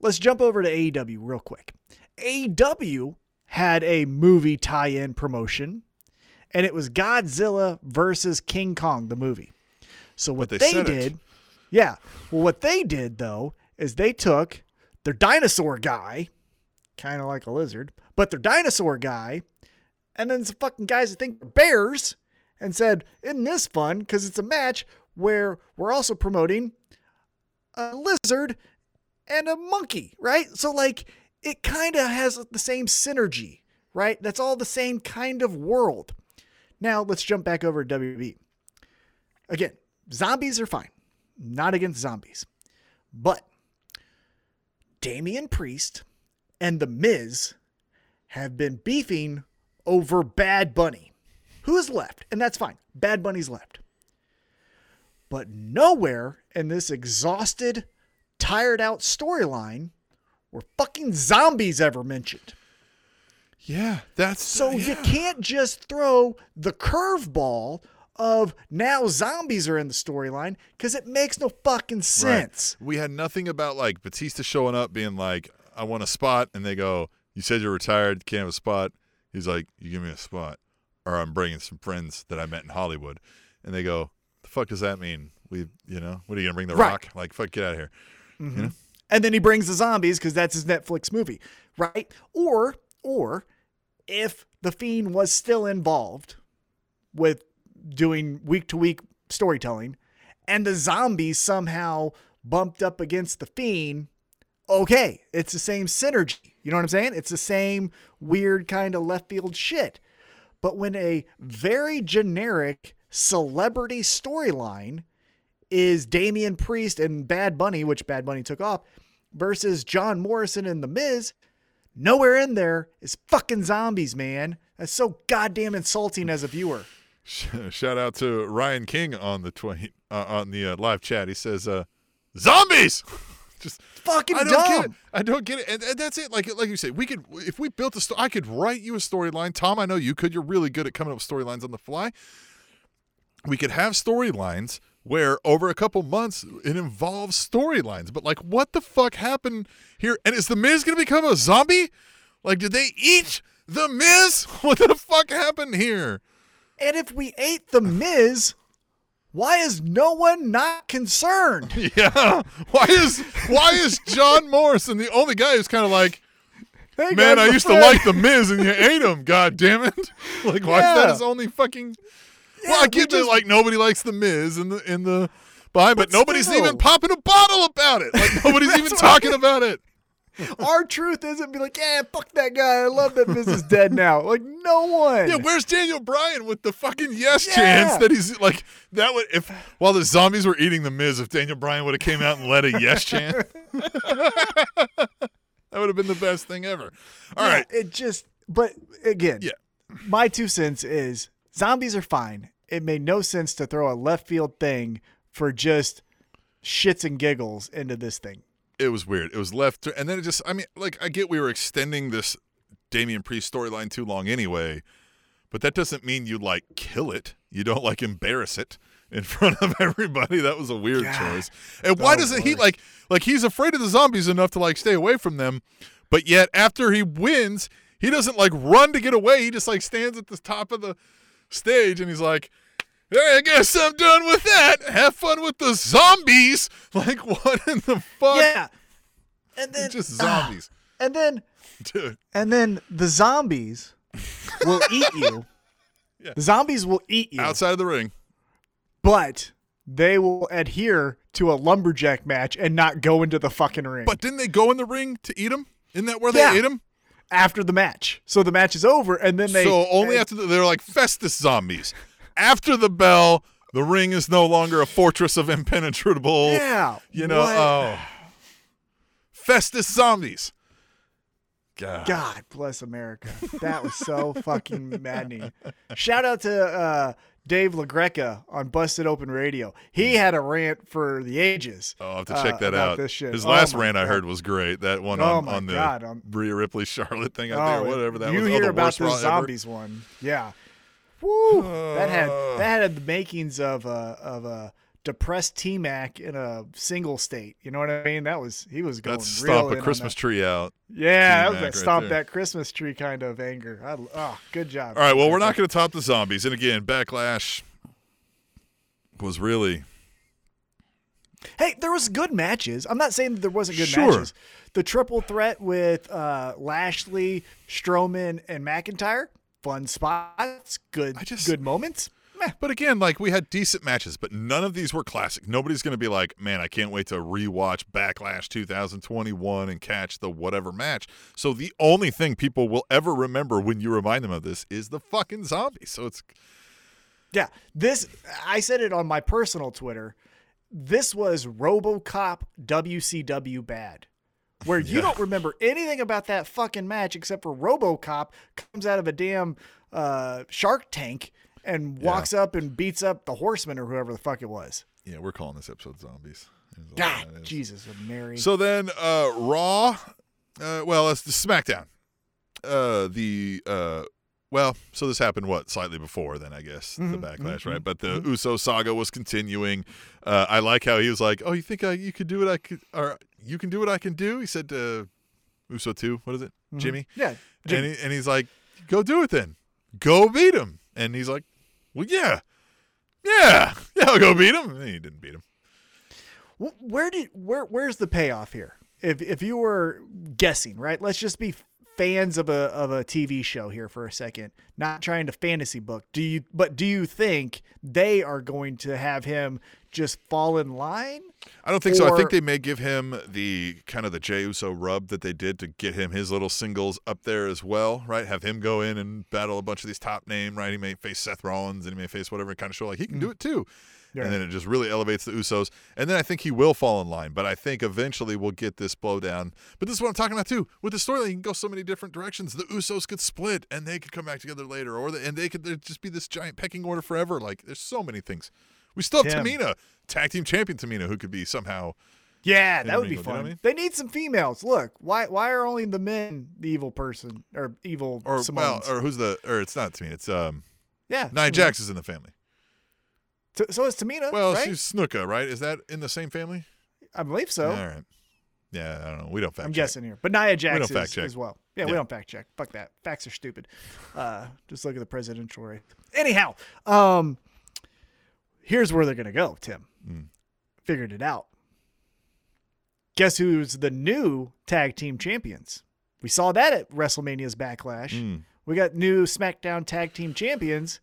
S3: let's jump over to AEW real quick. AEW had a movie tie-in promotion, and it was Godzilla versus King Kong, the movie. So what
S2: they
S3: they,
S2: said it.
S3: did, yeah. Well, what they did though is they took their dinosaur guy, kind of like a lizard, but their dinosaur guy, and then some fucking guys that think they're bears, and said, "Isn't this fun? Because it's a match where we're also promoting a lizard and a monkey, right? So like it kind of has the same synergy, right? That's all the same kind of world. Now let's jump back over to WB. Again, zombies are fine. Not against zombies. But Damian Priest and The Miz have been beefing over Bad Bunny. Who is left? And that's fine. Bad Bunny's left. But nowhere in this exhausted, tired out storyline were fucking zombies ever mentioned.
S2: Yeah, that's
S3: So you can't just throw the curveball of now zombies are in the storyline because it makes no fucking
S2: Right.
S3: sense.
S2: We had nothing about like Batista showing up, being like, "I want a spot," and they go, "You said you're retired, can't have a spot." He's like, "You give me a spot, or I'm bringing some friends that I met in Hollywood," and they go, "The fuck does that mean? We, you know, what are you gonna bring the
S3: Right.
S2: Rock? Like, fuck, get out of here." You mm-hmm. know?
S3: And then he brings the zombies because that's his Netflix movie, right? Or, or if the fiend was still involved with doing week to week storytelling, and the zombies somehow bumped up against the fiend, okay, it's the same synergy. You know what I'm saying? It's the same weird kind of left field shit. But when a very generic celebrity storyline is Damian Priest and Bad Bunny, which Bad Bunny took off, versus John Morrison and The Miz, nowhere in there is fucking zombies, man. That's so goddamn insulting as a viewer. [LAUGHS]
S2: Shout out to Ryan King on the tweet uh, on the uh, live chat. He says, uh, "Zombies." [LAUGHS] Just
S3: Fucking
S2: I don't
S3: dumb.
S2: get it. I don't get it, and, and that's it. Like like you say, we could if we built a story, I could write you a storyline. Tom, I know you could. You're really good at coming up with storylines on the fly. We could have storylines where over a couple months it involves storylines. But like, what the fuck happened here? And is the Miz gonna become a zombie? Like, did they eat the Miz? [LAUGHS] What the fuck happened here?
S3: And if we ate The Miz, why is no one not concerned? [LAUGHS]
S2: Yeah. Why is why is John Morrison the only guy who's kind of like,
S3: Hey,
S2: man, I used
S3: friend.
S2: to like the Miz and you ate him. God damn it! [LAUGHS] Like, why is that his only fucking?
S3: Yeah,
S2: well, I get that
S3: just-
S2: like nobody likes the Miz in the in the behind, but,
S3: But
S2: nobody's
S3: still.
S2: even popping a bottle about it. Like nobody's [LAUGHS] even talking
S3: right.
S2: about it. [LAUGHS]
S3: Our truth isn't be like, yeah, fuck that guy. I love that Miz is dead now. Like, no one.
S2: Yeah, where's Daniel Bryan with the fucking yes
S3: Yeah.
S2: chance that he's like that would if while the zombies were eating the Miz, if Daniel Bryan would have came out and led a yes [LAUGHS] chant, that would have been the best thing ever. All
S3: Yeah,
S2: right,
S3: It just, but again,
S2: Yeah.
S3: my two cents is zombies are fine. It made no sense to throw a left field thing for just shits and giggles into this thing.
S2: it was weird. It was left, and then it just. I mean, like I get we were extending this Damian Priest storyline too long anyway, but that doesn't mean you like kill it. You don't like embarrass it in [LAUGHS] front of everybody. That was a weird
S3: God.
S2: choice. And why doesn't he like like he's afraid of the zombies enough to like stay away from them, but yet after he wins, he doesn't like run to get away. He just like stands at the top of the stage and he's like. "Hey, I guess I'm done with that. Have fun with the zombies. [LAUGHS] Like what in the fuck?
S3: Yeah. And then
S2: just ah, zombies,
S3: and then [LAUGHS]
S2: dude.
S3: and then the zombies will [LAUGHS] eat you.
S2: Yeah.
S3: The zombies will eat you,
S2: Outside of the ring,
S3: but they will adhere to a lumberjack match and not go into the fucking ring.
S2: but didn't they go in the ring to eat him? Isn't that where
S3: Yeah.
S2: they ate him?
S3: after the match. So the match is over and then they
S2: so only after the, they're like Festus zombies. After the bell, the ring is no longer a fortress of impenetrable.
S3: Yeah.
S2: you know.
S3: what-
S2: Oh, Festus zombies. God.
S3: God bless America. That was so fucking maddening. Shout out to uh, Dave LaGreca on Busted Open Radio. He had a rant for the ages.
S2: Oh, I'll have to
S3: uh,
S2: check that
S3: about
S2: out.
S3: This shit.
S2: His
S3: Oh
S2: last rant I heard was great. That one
S3: Oh
S2: on, on the
S3: God, um,
S2: Rhea Ripley Charlotte thing out there,
S3: Oh,
S2: whatever that
S3: you
S2: was. oh,
S3: hear
S2: the
S3: about the
S2: Raw ever.
S3: zombies one? Yeah. Woo! that had that had the makings of a of a depressed T Mac in a single state. You know what I mean? That was he was going
S2: That's stomp a Christmas tree out.
S3: Yeah, that was
S2: T-Mac
S3: that
S2: right
S3: stomp
S2: there.
S3: that Christmas tree kind of anger. I, oh, good job.
S2: All right, well, we're not going to top the zombies. And again, Backlash was really
S3: Hey, there was good matches. I'm not saying that there wasn't good
S2: Sure.
S3: matches. The triple threat with uh, Lashley, Strowman, and McIntyre, fun spots, good,
S2: I just-
S3: good moments. Meh.
S2: But again, like we had decent matches, but none of these were classic. Nobody's going to be like, man, I can't wait to rewatch Backlash 2021 and catch the whatever match. So the only thing people will ever remember when you remind them of this is the fucking zombie. So it's
S3: Yeah, this I said it on my personal Twitter. This was RoboCop WCW bad. Where [LAUGHS] you
S2: Yeah.
S3: don't remember anything about that fucking match except for RoboCop comes out of a damn uh, shark tank and walks up and beats up the horseman or whoever the fuck it was.
S2: Yeah, we're calling this episode zombies.
S3: God. Jesus, Mary.
S2: So then, uh, Raw. Uh, well, it's the SmackDown. Uh, the uh, well, so this happened what slightly before then, I guess the
S3: Mhm,
S2: backlash,
S3: mhm,
S2: right? But the Uso saga was continuing. Uh, I like how he was like, "Oh, you think I, you could do what I could, or you can do what I can do?" He said to Uso two. What is it,
S3: Mhm.
S2: Jimmy?
S3: Yeah. Jimmy.
S2: And, he, and he's like, "Go do it then. Go beat him." And he's like, "Well, yeah, yeah, yeah, I'll go beat him." And he didn't beat him.
S3: Where did where where's the payoff here? If if you were guessing, right? Let's just be fans of a of a TV show here for a second, not trying to fantasy book. Do you but do you think they are going to have him just fall in line?
S2: I don't think so. I think they may give him the kind of the Jey Uso rub that they did to get him his little singles up there as well, right? Have him go in and battle a bunch of these top name, right? He may face Seth Rollins and he may face whatever kind of show like he can do mm. it too.
S3: Yeah.
S2: And then it just really elevates the Usos. And then I think he will fall in line, but I think eventually we'll get this blowdown. But this is what I'm talking about too. With the storyline, you can go so many different directions. The Usos could split and they could come back together later, or the, and they could just be this giant pecking order forever. Like there's so many things. We still have. Tamina, tag team champion Tamina, who could be somehow
S3: Yeah, that would be
S2: Intermingled, you know
S3: fun.
S2: I mean?
S3: They need some females. Look, why why are only the men the evil person or evil
S2: or well, or who's the or it's not Tamina, it's um
S3: yeah,
S2: Nia Jax is in the family.
S3: T- so is Tamina.
S2: Well,
S3: right?
S2: she's Snuka, right? Is that in the same family?
S3: I believe so.
S2: All right. Yeah, I don't know. We don't fact
S3: I'm
S2: check.
S3: guessing here, but Nia Jax we
S2: don't
S3: is,
S2: fact check.
S3: as well. Yeah, we don't fact check. Fuck that. Facts are stupid. Uh, just look at the presidential race. Anyhow, um, here's where they're gonna go. Tim
S2: Mm.
S3: figured it out. Guess who's the new tag team champions? We saw that at WrestleMania's Backlash.
S2: Mm.
S3: We got new SmackDown tag team champions.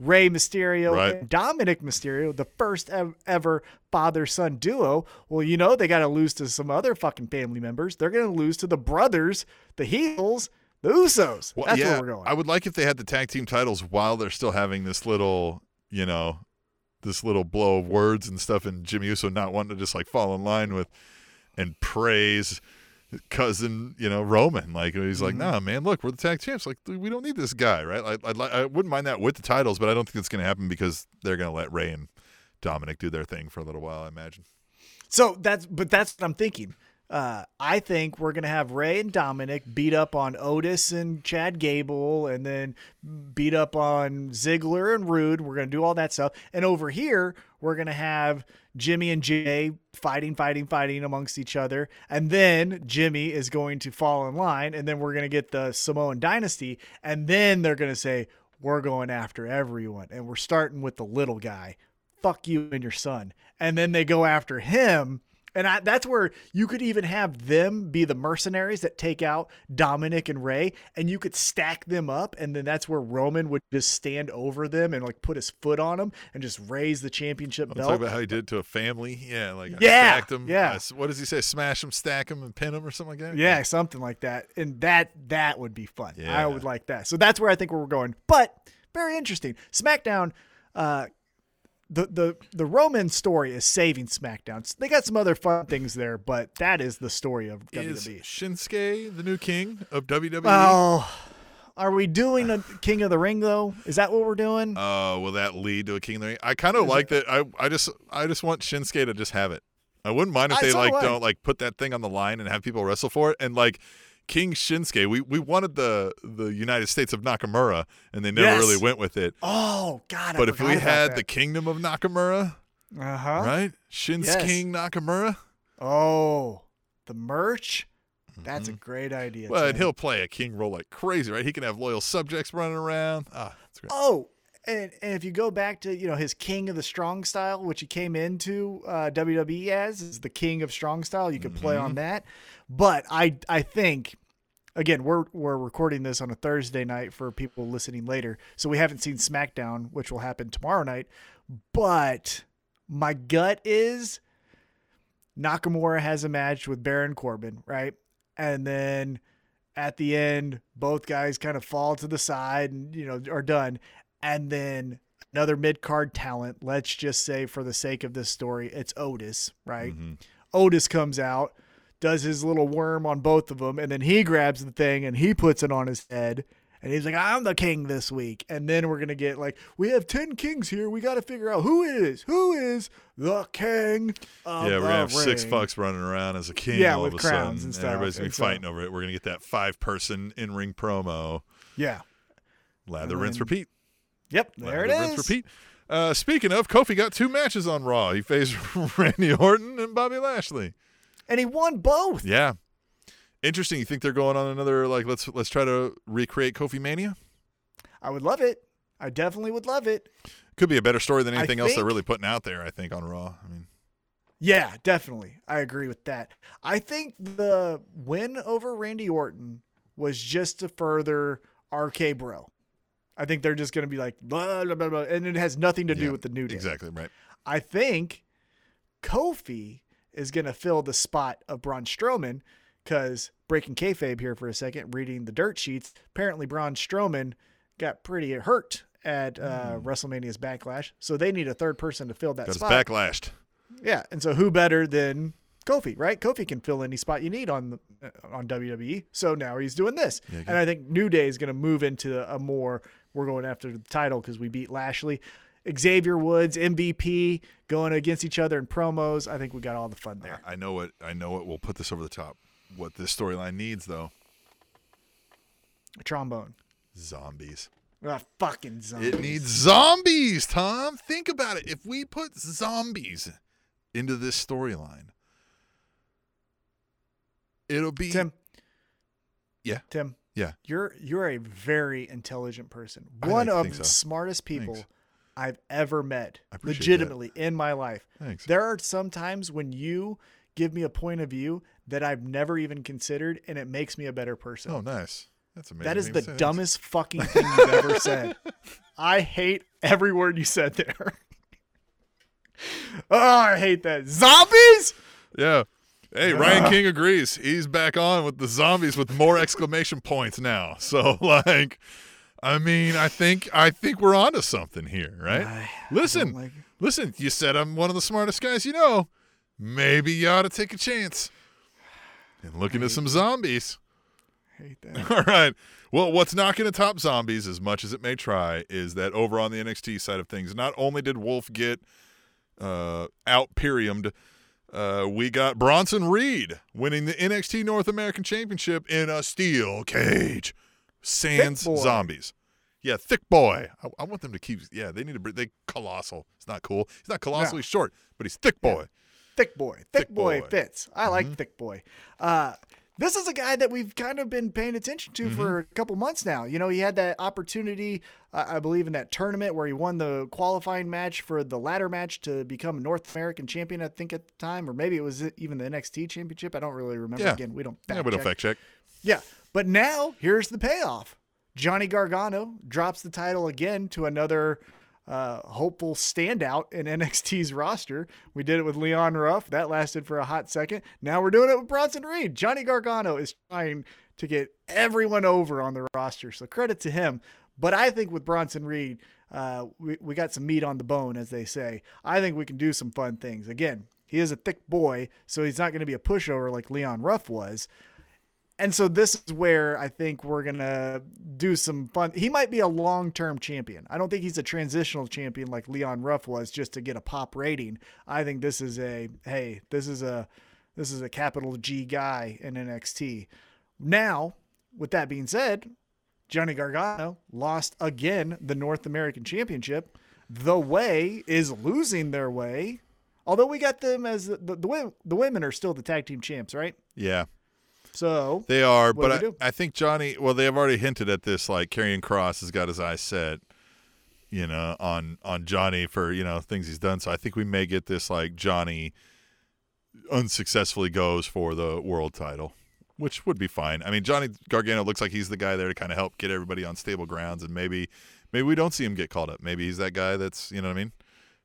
S3: Rey Mysterio
S2: Right.
S3: and Dominic Mysterio, the first ever father son duo. Well, you know, they got to lose to some other fucking family members. They're going to lose to the brothers, the heels, the Usos.
S2: Well,
S3: That's
S2: yeah,
S3: where we're going.
S2: I would like if they had the tag team titles while they're still having this little, you know, this little blow of words and stuff, and Jimmy Uso not wanting to just like fall in line with and praise cousin, you know, Roman. Like he's like,
S3: Mm-hmm.
S2: nah, man, look, we're the tag champs. Like we don't need this guy, right? Like, I'd I wouldn't mind that with the titles, but I don't think it's going to happen because they're going to let Rey and Dominic do their thing for a little while. I imagine.
S3: So that's but that's what I'm thinking. Uh, I think we're gonna have Rey and Dominic beat up on Otis and Chad Gable, and then beat up on Ziggler and Roode. We're gonna do all that stuff, and over here we're gonna have Jimmy and Jey fighting, fighting, fighting amongst each other, and then Jimmy is going to fall in line, and then we're gonna get the Samoan Dynasty, and then they're gonna say we're going after everyone, and we're starting with the little guy fuck you and your son. And then they go after him. And I, that's where you could even have them be the mercenaries that take out Dominic and Rey, and you could stack them up, and then that's where Roman would just stand over them and like put his foot on them and just raise the championship
S2: I'll
S3: belt.
S2: talk about how he did to a family. Yeah, like I
S3: Yeah,
S2: stacked him.
S3: yeah.
S2: What does he say? Smash them, stack them, and pin them, or something like that.
S3: Yeah, something like that. And that that would be fun.
S2: Yeah.
S3: I would like that. So that's where I think we're going. But very interesting. SmackDown uh the the the Roman story is saving SmackDown. They got some other fun things there, but that is the story of
S2: Is
S3: WWE.
S2: Shinsuke the new king of WWE?
S3: Oh, are we doing a King of the Ring though? Is that what we're doing?
S2: Uh, will that lead to a King of the Ring? I kind of like that. I I just I just want Shinsuke to just have it. I wouldn't mind if
S3: I-
S2: they like
S3: do
S2: don't like put that thing on the line and have people wrestle for it. And like King Shinsuke, we we wanted the the United States of Nakamura, and they never
S3: Yes.
S2: really went with it.
S3: oh God!
S2: but if we had the Kingdom of Nakamura,
S3: uh huh,
S2: right? Shinsuke
S3: Yes.
S2: King Nakamura.
S3: oh the merch, that's a great idea.
S2: Mm-hmm. Well, and he'll play a king role like crazy, right? He can have loyal subjects running around. Ah, that's great.
S3: Oh, and, and if you go back to you know his King of the Strong Style, which he came into uh, WWE as, is the King of Strong Style. You could play
S2: Mm-hmm.
S3: on that, but I I think again we're we're recording this on a Thursday night for people listening later, so we haven't seen SmackDown, which will happen tomorrow night. But my gut is Nakamura has a match with Baron Corbin, right? And then at the end, both guys kind of fall to the side and you know are done. And then another mid card talent, let's just say for the sake of this story, it's Otis, right?
S2: Mm-hmm.
S3: Otis comes out, does his little worm on both of them, and then he grabs the thing and he puts it on his head. And he's like, I'm the king this week. And then we're gonna get like, we have ten kings here. We got to figure out who is who is the king. Of
S2: yeah, we're gonna have six fucks running around as a king
S3: Yeah,
S2: all
S3: with
S2: of a
S3: crowns
S2: sudden,
S3: and stuff,
S2: everybody's gonna be
S3: and so-
S2: fighting over it. We're gonna get that five person in ring promo.
S3: Yeah.
S2: Lather, rinse, repeat.
S3: Yep. There it
S2: Lather, repeat. Uh, speaking of, Kofi got two matches on Raw. He faced [LAUGHS] Randy Orton and Bobby Lashley.
S3: And he won both.
S2: Yeah, interesting. You think they're going on another like let's let's try to recreate Kofi Mania?
S3: I would love it. I definitely would love it.
S2: Could be a better story than anything else they're really putting out there. I think on Raw. I mean,
S3: Yeah, definitely. I agree with that. I think the win over Randy Orton was just to further RK Bro. I think they're just going to be like, blah, blah, blah, blah, and it has nothing to do
S2: Yeah,
S3: with the New Day.
S2: exactly right.
S3: I think Kofi is going to fill the spot of Braun Strowman because breaking kayfabe here for a second, reading the dirt sheets. Apparently, Braun Strowman got pretty hurt at uh, WrestleMania's Backlash, so they need a third person to fill that
S2: Got
S3: spot.
S2: backlashed.
S3: Yeah, and so who better than Kofi, right? Kofi can fill any spot you need on the, uh, on WWE. So now he's doing this,
S2: Yeah,
S3: and I think New Day is going to move into a more we're going after the title because we beat Lashley. Xavier Woods, MVP, going against each other in promos. I think we got all the fun there.
S2: I know what I know what will put this over the top. What this storyline needs though, a
S3: Trombone.
S2: zombies.
S3: Ah, fucking zombies.
S2: It needs zombies, Tom. Think about it. If we put zombies into this storyline, it'll be
S3: Tim.
S2: Yeah.
S3: Tim.
S2: Yeah.
S3: You're you're a very intelligent person. One
S2: like
S3: of the
S2: so.
S3: smartest people
S2: Thanks.
S3: I've ever met.
S2: Appreciate that.
S3: Legitimately in my life.
S2: Thanks.
S3: There are some times when you give me a point of view that I've never even considered and it makes me a better person.
S2: Oh, nice. That's amazing.
S3: that is the dumbest [LAUGHS] fucking thing you've ever said. I hate every word you said there. [LAUGHS] oh, I hate that. Zombies?
S2: Yeah. Hey, Ryan King agrees. He's back on with the zombies with more exclamation points now. [LAUGHS] So like I mean, I think I think we're onto something here, right?
S3: I-
S2: listen.
S3: like-
S2: Listen, you said I'm one of the smartest guys you know. Maybe you ought to take a chance and look into some zombies.
S3: I hate [LAUGHS] that.
S2: All right. Well, what's not going to top zombies, as much as it may try, is that over on the NXT side of things, not only did Wolf get uh, out periumed, uh, we got Bronson Reed winning the NXT North American Championship in a steel cage. Sans zombies. Yeah, thick boy. I, I want them to keep. Yeah, they need to. They colossal. It's not cool. He's not colossally short, but he's thick boy.
S3: Thick boy. Thick,
S2: Thick
S3: boy,
S2: boy. Mm-hmm.
S3: fits. I like thick boy. Uh, this is a guy that we've kind of been paying attention to for
S2: Mm-hmm.
S3: a couple months now. You know, he had that opportunity, uh, I believe, in that tournament where he won the qualifying match for the ladder match to become North American champion, I think, at the time, or maybe it was even the NXT championship. I don't really remember.
S2: Yeah.
S3: Again, we don't.
S2: Yeah, we don't
S3: check.
S2: fact check.
S3: Yeah, but now here's the payoff. Johnny Gargano drops the title again to another uh, hopeful standout in [LAUGHS] NXT's roster. We did it with Leon Ruff. That lasted for a hot second. Now we're doing it with Bronson Reed. Johnny Gargano is trying to get everyone over on the roster. So credit to him. But I think with Bronson Reed, uh, we, we got some meat on the bone, as they say. I think we can do some fun things. Again, he is a thick boy, so he's not going to be a pushover like Leon Ruff was. And so this is where I think we're gonna do some fun. He might be a long-term champion. I don't think he's a transitional champion like Leon Ruff was just to get a pop rating. I think this is a hey, this is a this is a capital G guy in NXT. Now, with that being said, Johnny Gargano lost again the North American Championship. The Way is losing their way. Although we got them as the the, the, the women are still the tag team champs, right?
S2: Yeah.
S3: So
S2: They are,
S3: What
S2: but
S3: we
S2: I,
S3: do?
S2: I think Johnny. Well, they have already hinted at this. Like Karrion Kross has got his eyes set, you know, on on Johnny for you know things he's done. So I think we may get this like Johnny unsuccessfully goes for the world title, which would be fine. I mean, Johnny Gargano looks like he's the guy there to kind of help get everybody on stable grounds, and maybe maybe we don't see him get called up. Maybe he's that guy that's you know what I mean,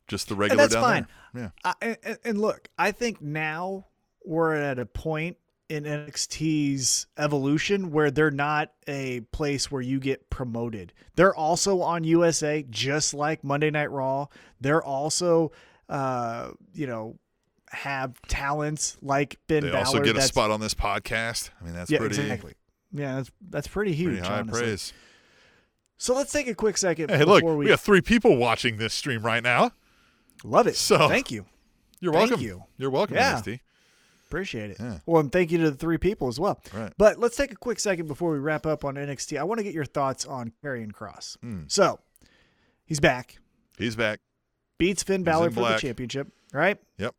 S2: just the regular
S3: that's
S2: down
S3: fine.
S2: there.
S3: I, and, and look, I think now we're at a point in NXT's evolution where they're not a place where you get promoted. They're also on USA, just like Monday Night Raw. They're also, uh, you know, have talents like Ben.
S2: They
S3: Balor.
S2: also get a spot on this podcast. I mean, that's
S3: yeah,
S2: pretty
S3: exactly. Yeah, that's that's pretty huge.
S2: pretty high
S3: honestly.
S2: praise.
S3: So let's take a quick second
S2: Hey, look,
S3: before
S2: we
S3: we,
S2: got three people watching this stream right now.
S3: love it.
S2: So-
S3: thank you.
S2: You're
S3: Thank
S2: welcome.
S3: you.
S2: You're welcome,
S3: Yeah.
S2: NXT.
S3: Appreciate it.
S2: Yeah.
S3: Well, and thank you to the three people as well.
S2: Right.
S3: But let's take a quick second before we wrap up on NXT. I want to get your thoughts on Karrion Kross.
S2: Hmm.
S3: So he's back,
S2: He's back.
S3: beats Finn
S2: in
S3: Balor for the championship, right?
S2: Yep.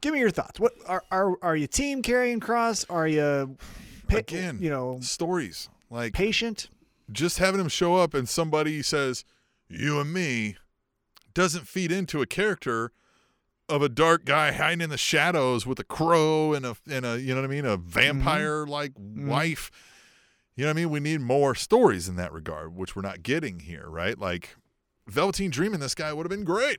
S3: Give me your thoughts. What are are, are you team Karrion Kross? Are you pa-
S2: Again,
S3: you know
S2: Stories like
S3: patient?
S2: just having him show up and somebody says you and me doesn't feed into a character of a dark guy hiding in the shadows with a crow and a and a you know what I mean a vampire like wife. You know what I mean? We need more stories in that regard, which we're not getting here, right? Like Velveteen Dream in this guy would have been great.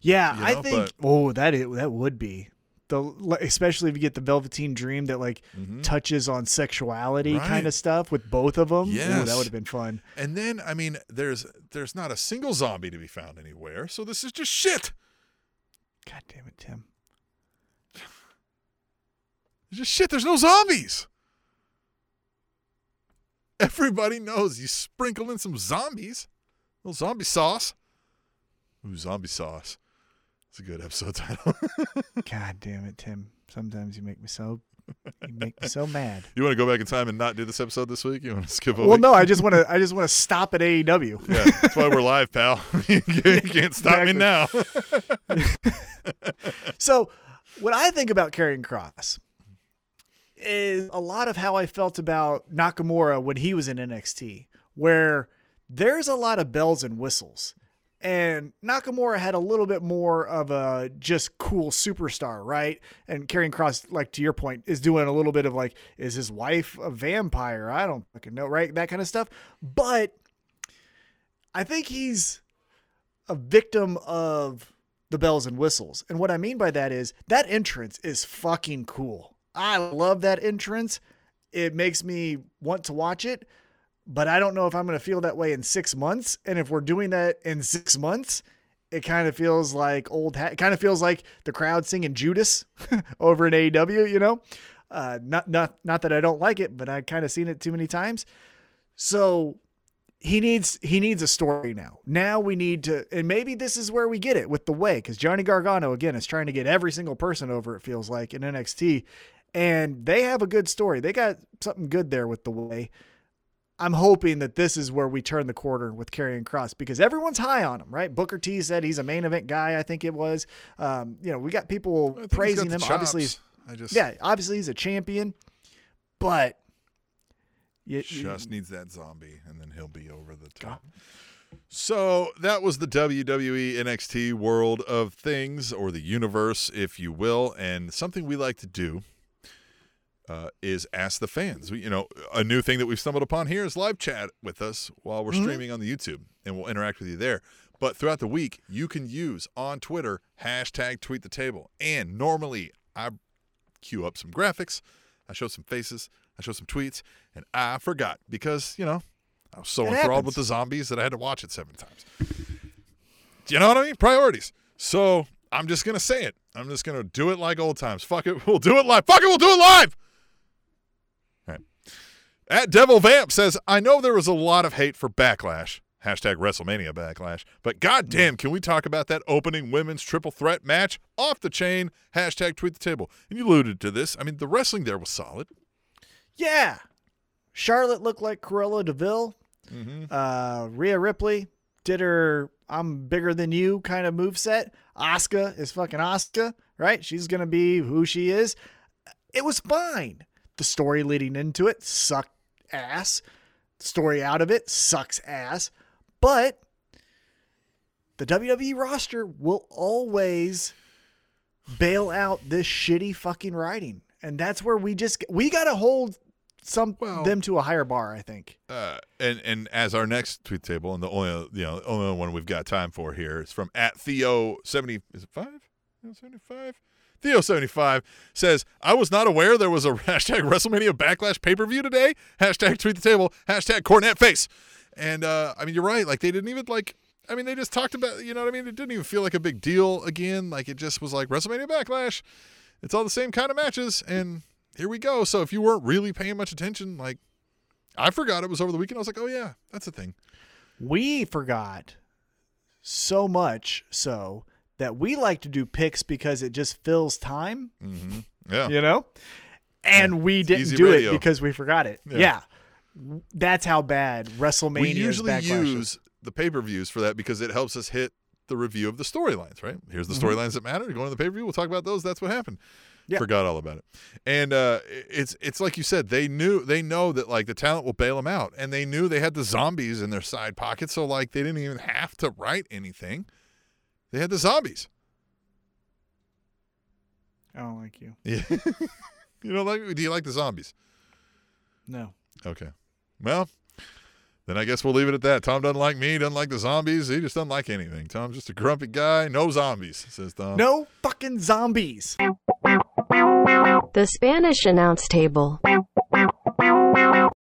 S3: Yeah,
S2: You
S3: I
S2: know,
S3: think. Oh, that is, that would be the especially if you get the Velveteen Dream that like touches on sexuality
S2: Mm-hmm. Right.
S3: kind of stuff with both of them.
S2: Yes.
S3: that would have been fun.
S2: And then I mean, there's there's not a single zombie to be found anywhere, so this is just shit.
S3: God damn it, Tim. [LAUGHS]
S2: Just shit. There's no zombies. Everybody knows you sprinkle in some zombies. little zombie sauce. Ooh, zombie sauce. It's a good episode [LAUGHS] title.
S3: God damn it, Tim. Sometimes you make me so you make me so mad.
S2: you want to go back in time and not do this episode this week? You want to skip over?
S3: Well,
S2: week?
S3: no, I just want to I just want to stop at AEW. [LAUGHS]
S2: Yeah, that's why we're live, pal. [LAUGHS] you can't stop me now. [LAUGHS]
S3: So, what I think about Karrion Kross is a lot of how I felt about Nakamura when he was in NXT, where there's a lot of bells and whistles. And Nakamura had a little bit more of a just cool superstar, right? And Karrion Kross, like to your point, is doing a little bit of like, is his wife a vampire? I don't fucking know, right? That kind of stuff. But I think he's a victim of the bells and whistles. And what I mean by that is that entrance is fucking cool. I love that entrance. It makes me want to watch it, but I don't know if I'm going to feel that way in six months. And if we're doing that in six months, it kind of feels like old hat. It kind of feels like the crowd singing Judas [LAUGHS] over in AEW, you know? Uh, not, not, not that I don't like it, but I kind of seen it too many times. So he needs he needs a story now. Now we need to, and maybe this is where we get it with the way, because Johnny Gargano again is trying to get every single person over. It feels like in NXT, and they have a good story. They got something good there with the way. I'm hoping that this is where we turn the corner with Karrion Kross because everyone's high on him, right? Booker T said he's a main event guy. I think it was. Um, you know, we got people
S2: I he's got
S3: praising him. Obviously.
S2: I just
S3: yeah, obviously he's a champion, but you, you-
S2: just needs that zombie, and then he'll be over the top. So that was the WWE NXT world of things, or the universe, if you will. And something we like to do uh, is ask the fans. We, you know, a new thing that we've stumbled upon here is live chat with us while we're streaming on the YouTube, and we'll interact with you there. But throughout the week, you can use on Twitter hashtag tweet the table. And normally, I cue up some graphics, I show some faces, I show some tweets, and I forgot because you know I was so
S3: It
S2: enthralled
S3: happens.
S2: with the zombies that I had to watch it seven times. Do you know what I mean? Priorities. So I'm just gonna say it. I'm just gonna do it like old times. Fuck it, [LAUGHS] we'll do it live. Fuck it, we'll do it live. At Devil Vamp says, I know there was a lot of hate for Backlash. Hashtag WrestleMania Backlash. But goddamn, can we talk about that opening women's triple threat match? Off the chain. Hashtag tweet the table. And you alluded to this. I mean, the wrestling there was solid.
S3: Yeah. Charlotte looked like Cruella de Vil.
S2: Mm-hmm.
S3: Uh, Rhea Ripley did her I'm bigger than you kind of move set. Asuka is fucking Asuka, right? She's going to be who she is. It was fine. The story leading into it sucked ass. Story out of it sucks ass. But the WWE roster will always bail out this shitty fucking writing. And that's where we just we got to hold some
S2: Well-
S3: them to a higher bar, I think.
S2: Uh, and and as our next tweet table, and the only you know only one we've got time for here is from at Theo seventy is it five? Seventy five. Theo seventy five says, "I was not aware there was a [LAUGHS] hashtag WrestleMania Backlash pay per view today. Hashtag tweet the table. Hashtag Cornet face." And uh, I mean, you're right. Like they didn't even like. I mean, they just talked about. You know what I mean? It didn't even feel like a big deal again. Like it just was like WrestleMania Backlash. It's all the same kind of matches, and here we go. So if you weren't really paying much attention, like I forgot it was over the weekend. I was like, oh yeah, that's a thing.
S3: We forgot so much so that we like to do picks because it just fills time,
S2: hmm Yeah.
S3: you know? And we didn't do
S2: radio.
S3: it because we forgot it.
S2: Yeah.
S3: Yeah. That's how bad WrestleMania
S2: we usually use the pay per views for that because it helps us hit the review of the storylines, right? Here's the storylines that matter. Going to the pay per view, we'll talk about those. That's what happened.
S3: Yeah.
S2: Forgot all about it. And uh, it's it's like you said, they knew they know that like the talent will bail them out, and they knew they had the zombies in their side pocket, so like they didn't even have to write anything. They had the zombies.
S3: I don't like you.
S2: Yeah. [LAUGHS] you know, like do you like the zombies?
S3: No.
S2: Okay. Well, then I guess we'll leave it at that. Tom doesn't like me, doesn't like the zombies. He just doesn't like anything. Tom's just a grumpy guy. No zombies, says Tom.
S3: No fucking zombies.
S1: The Spanish announce table.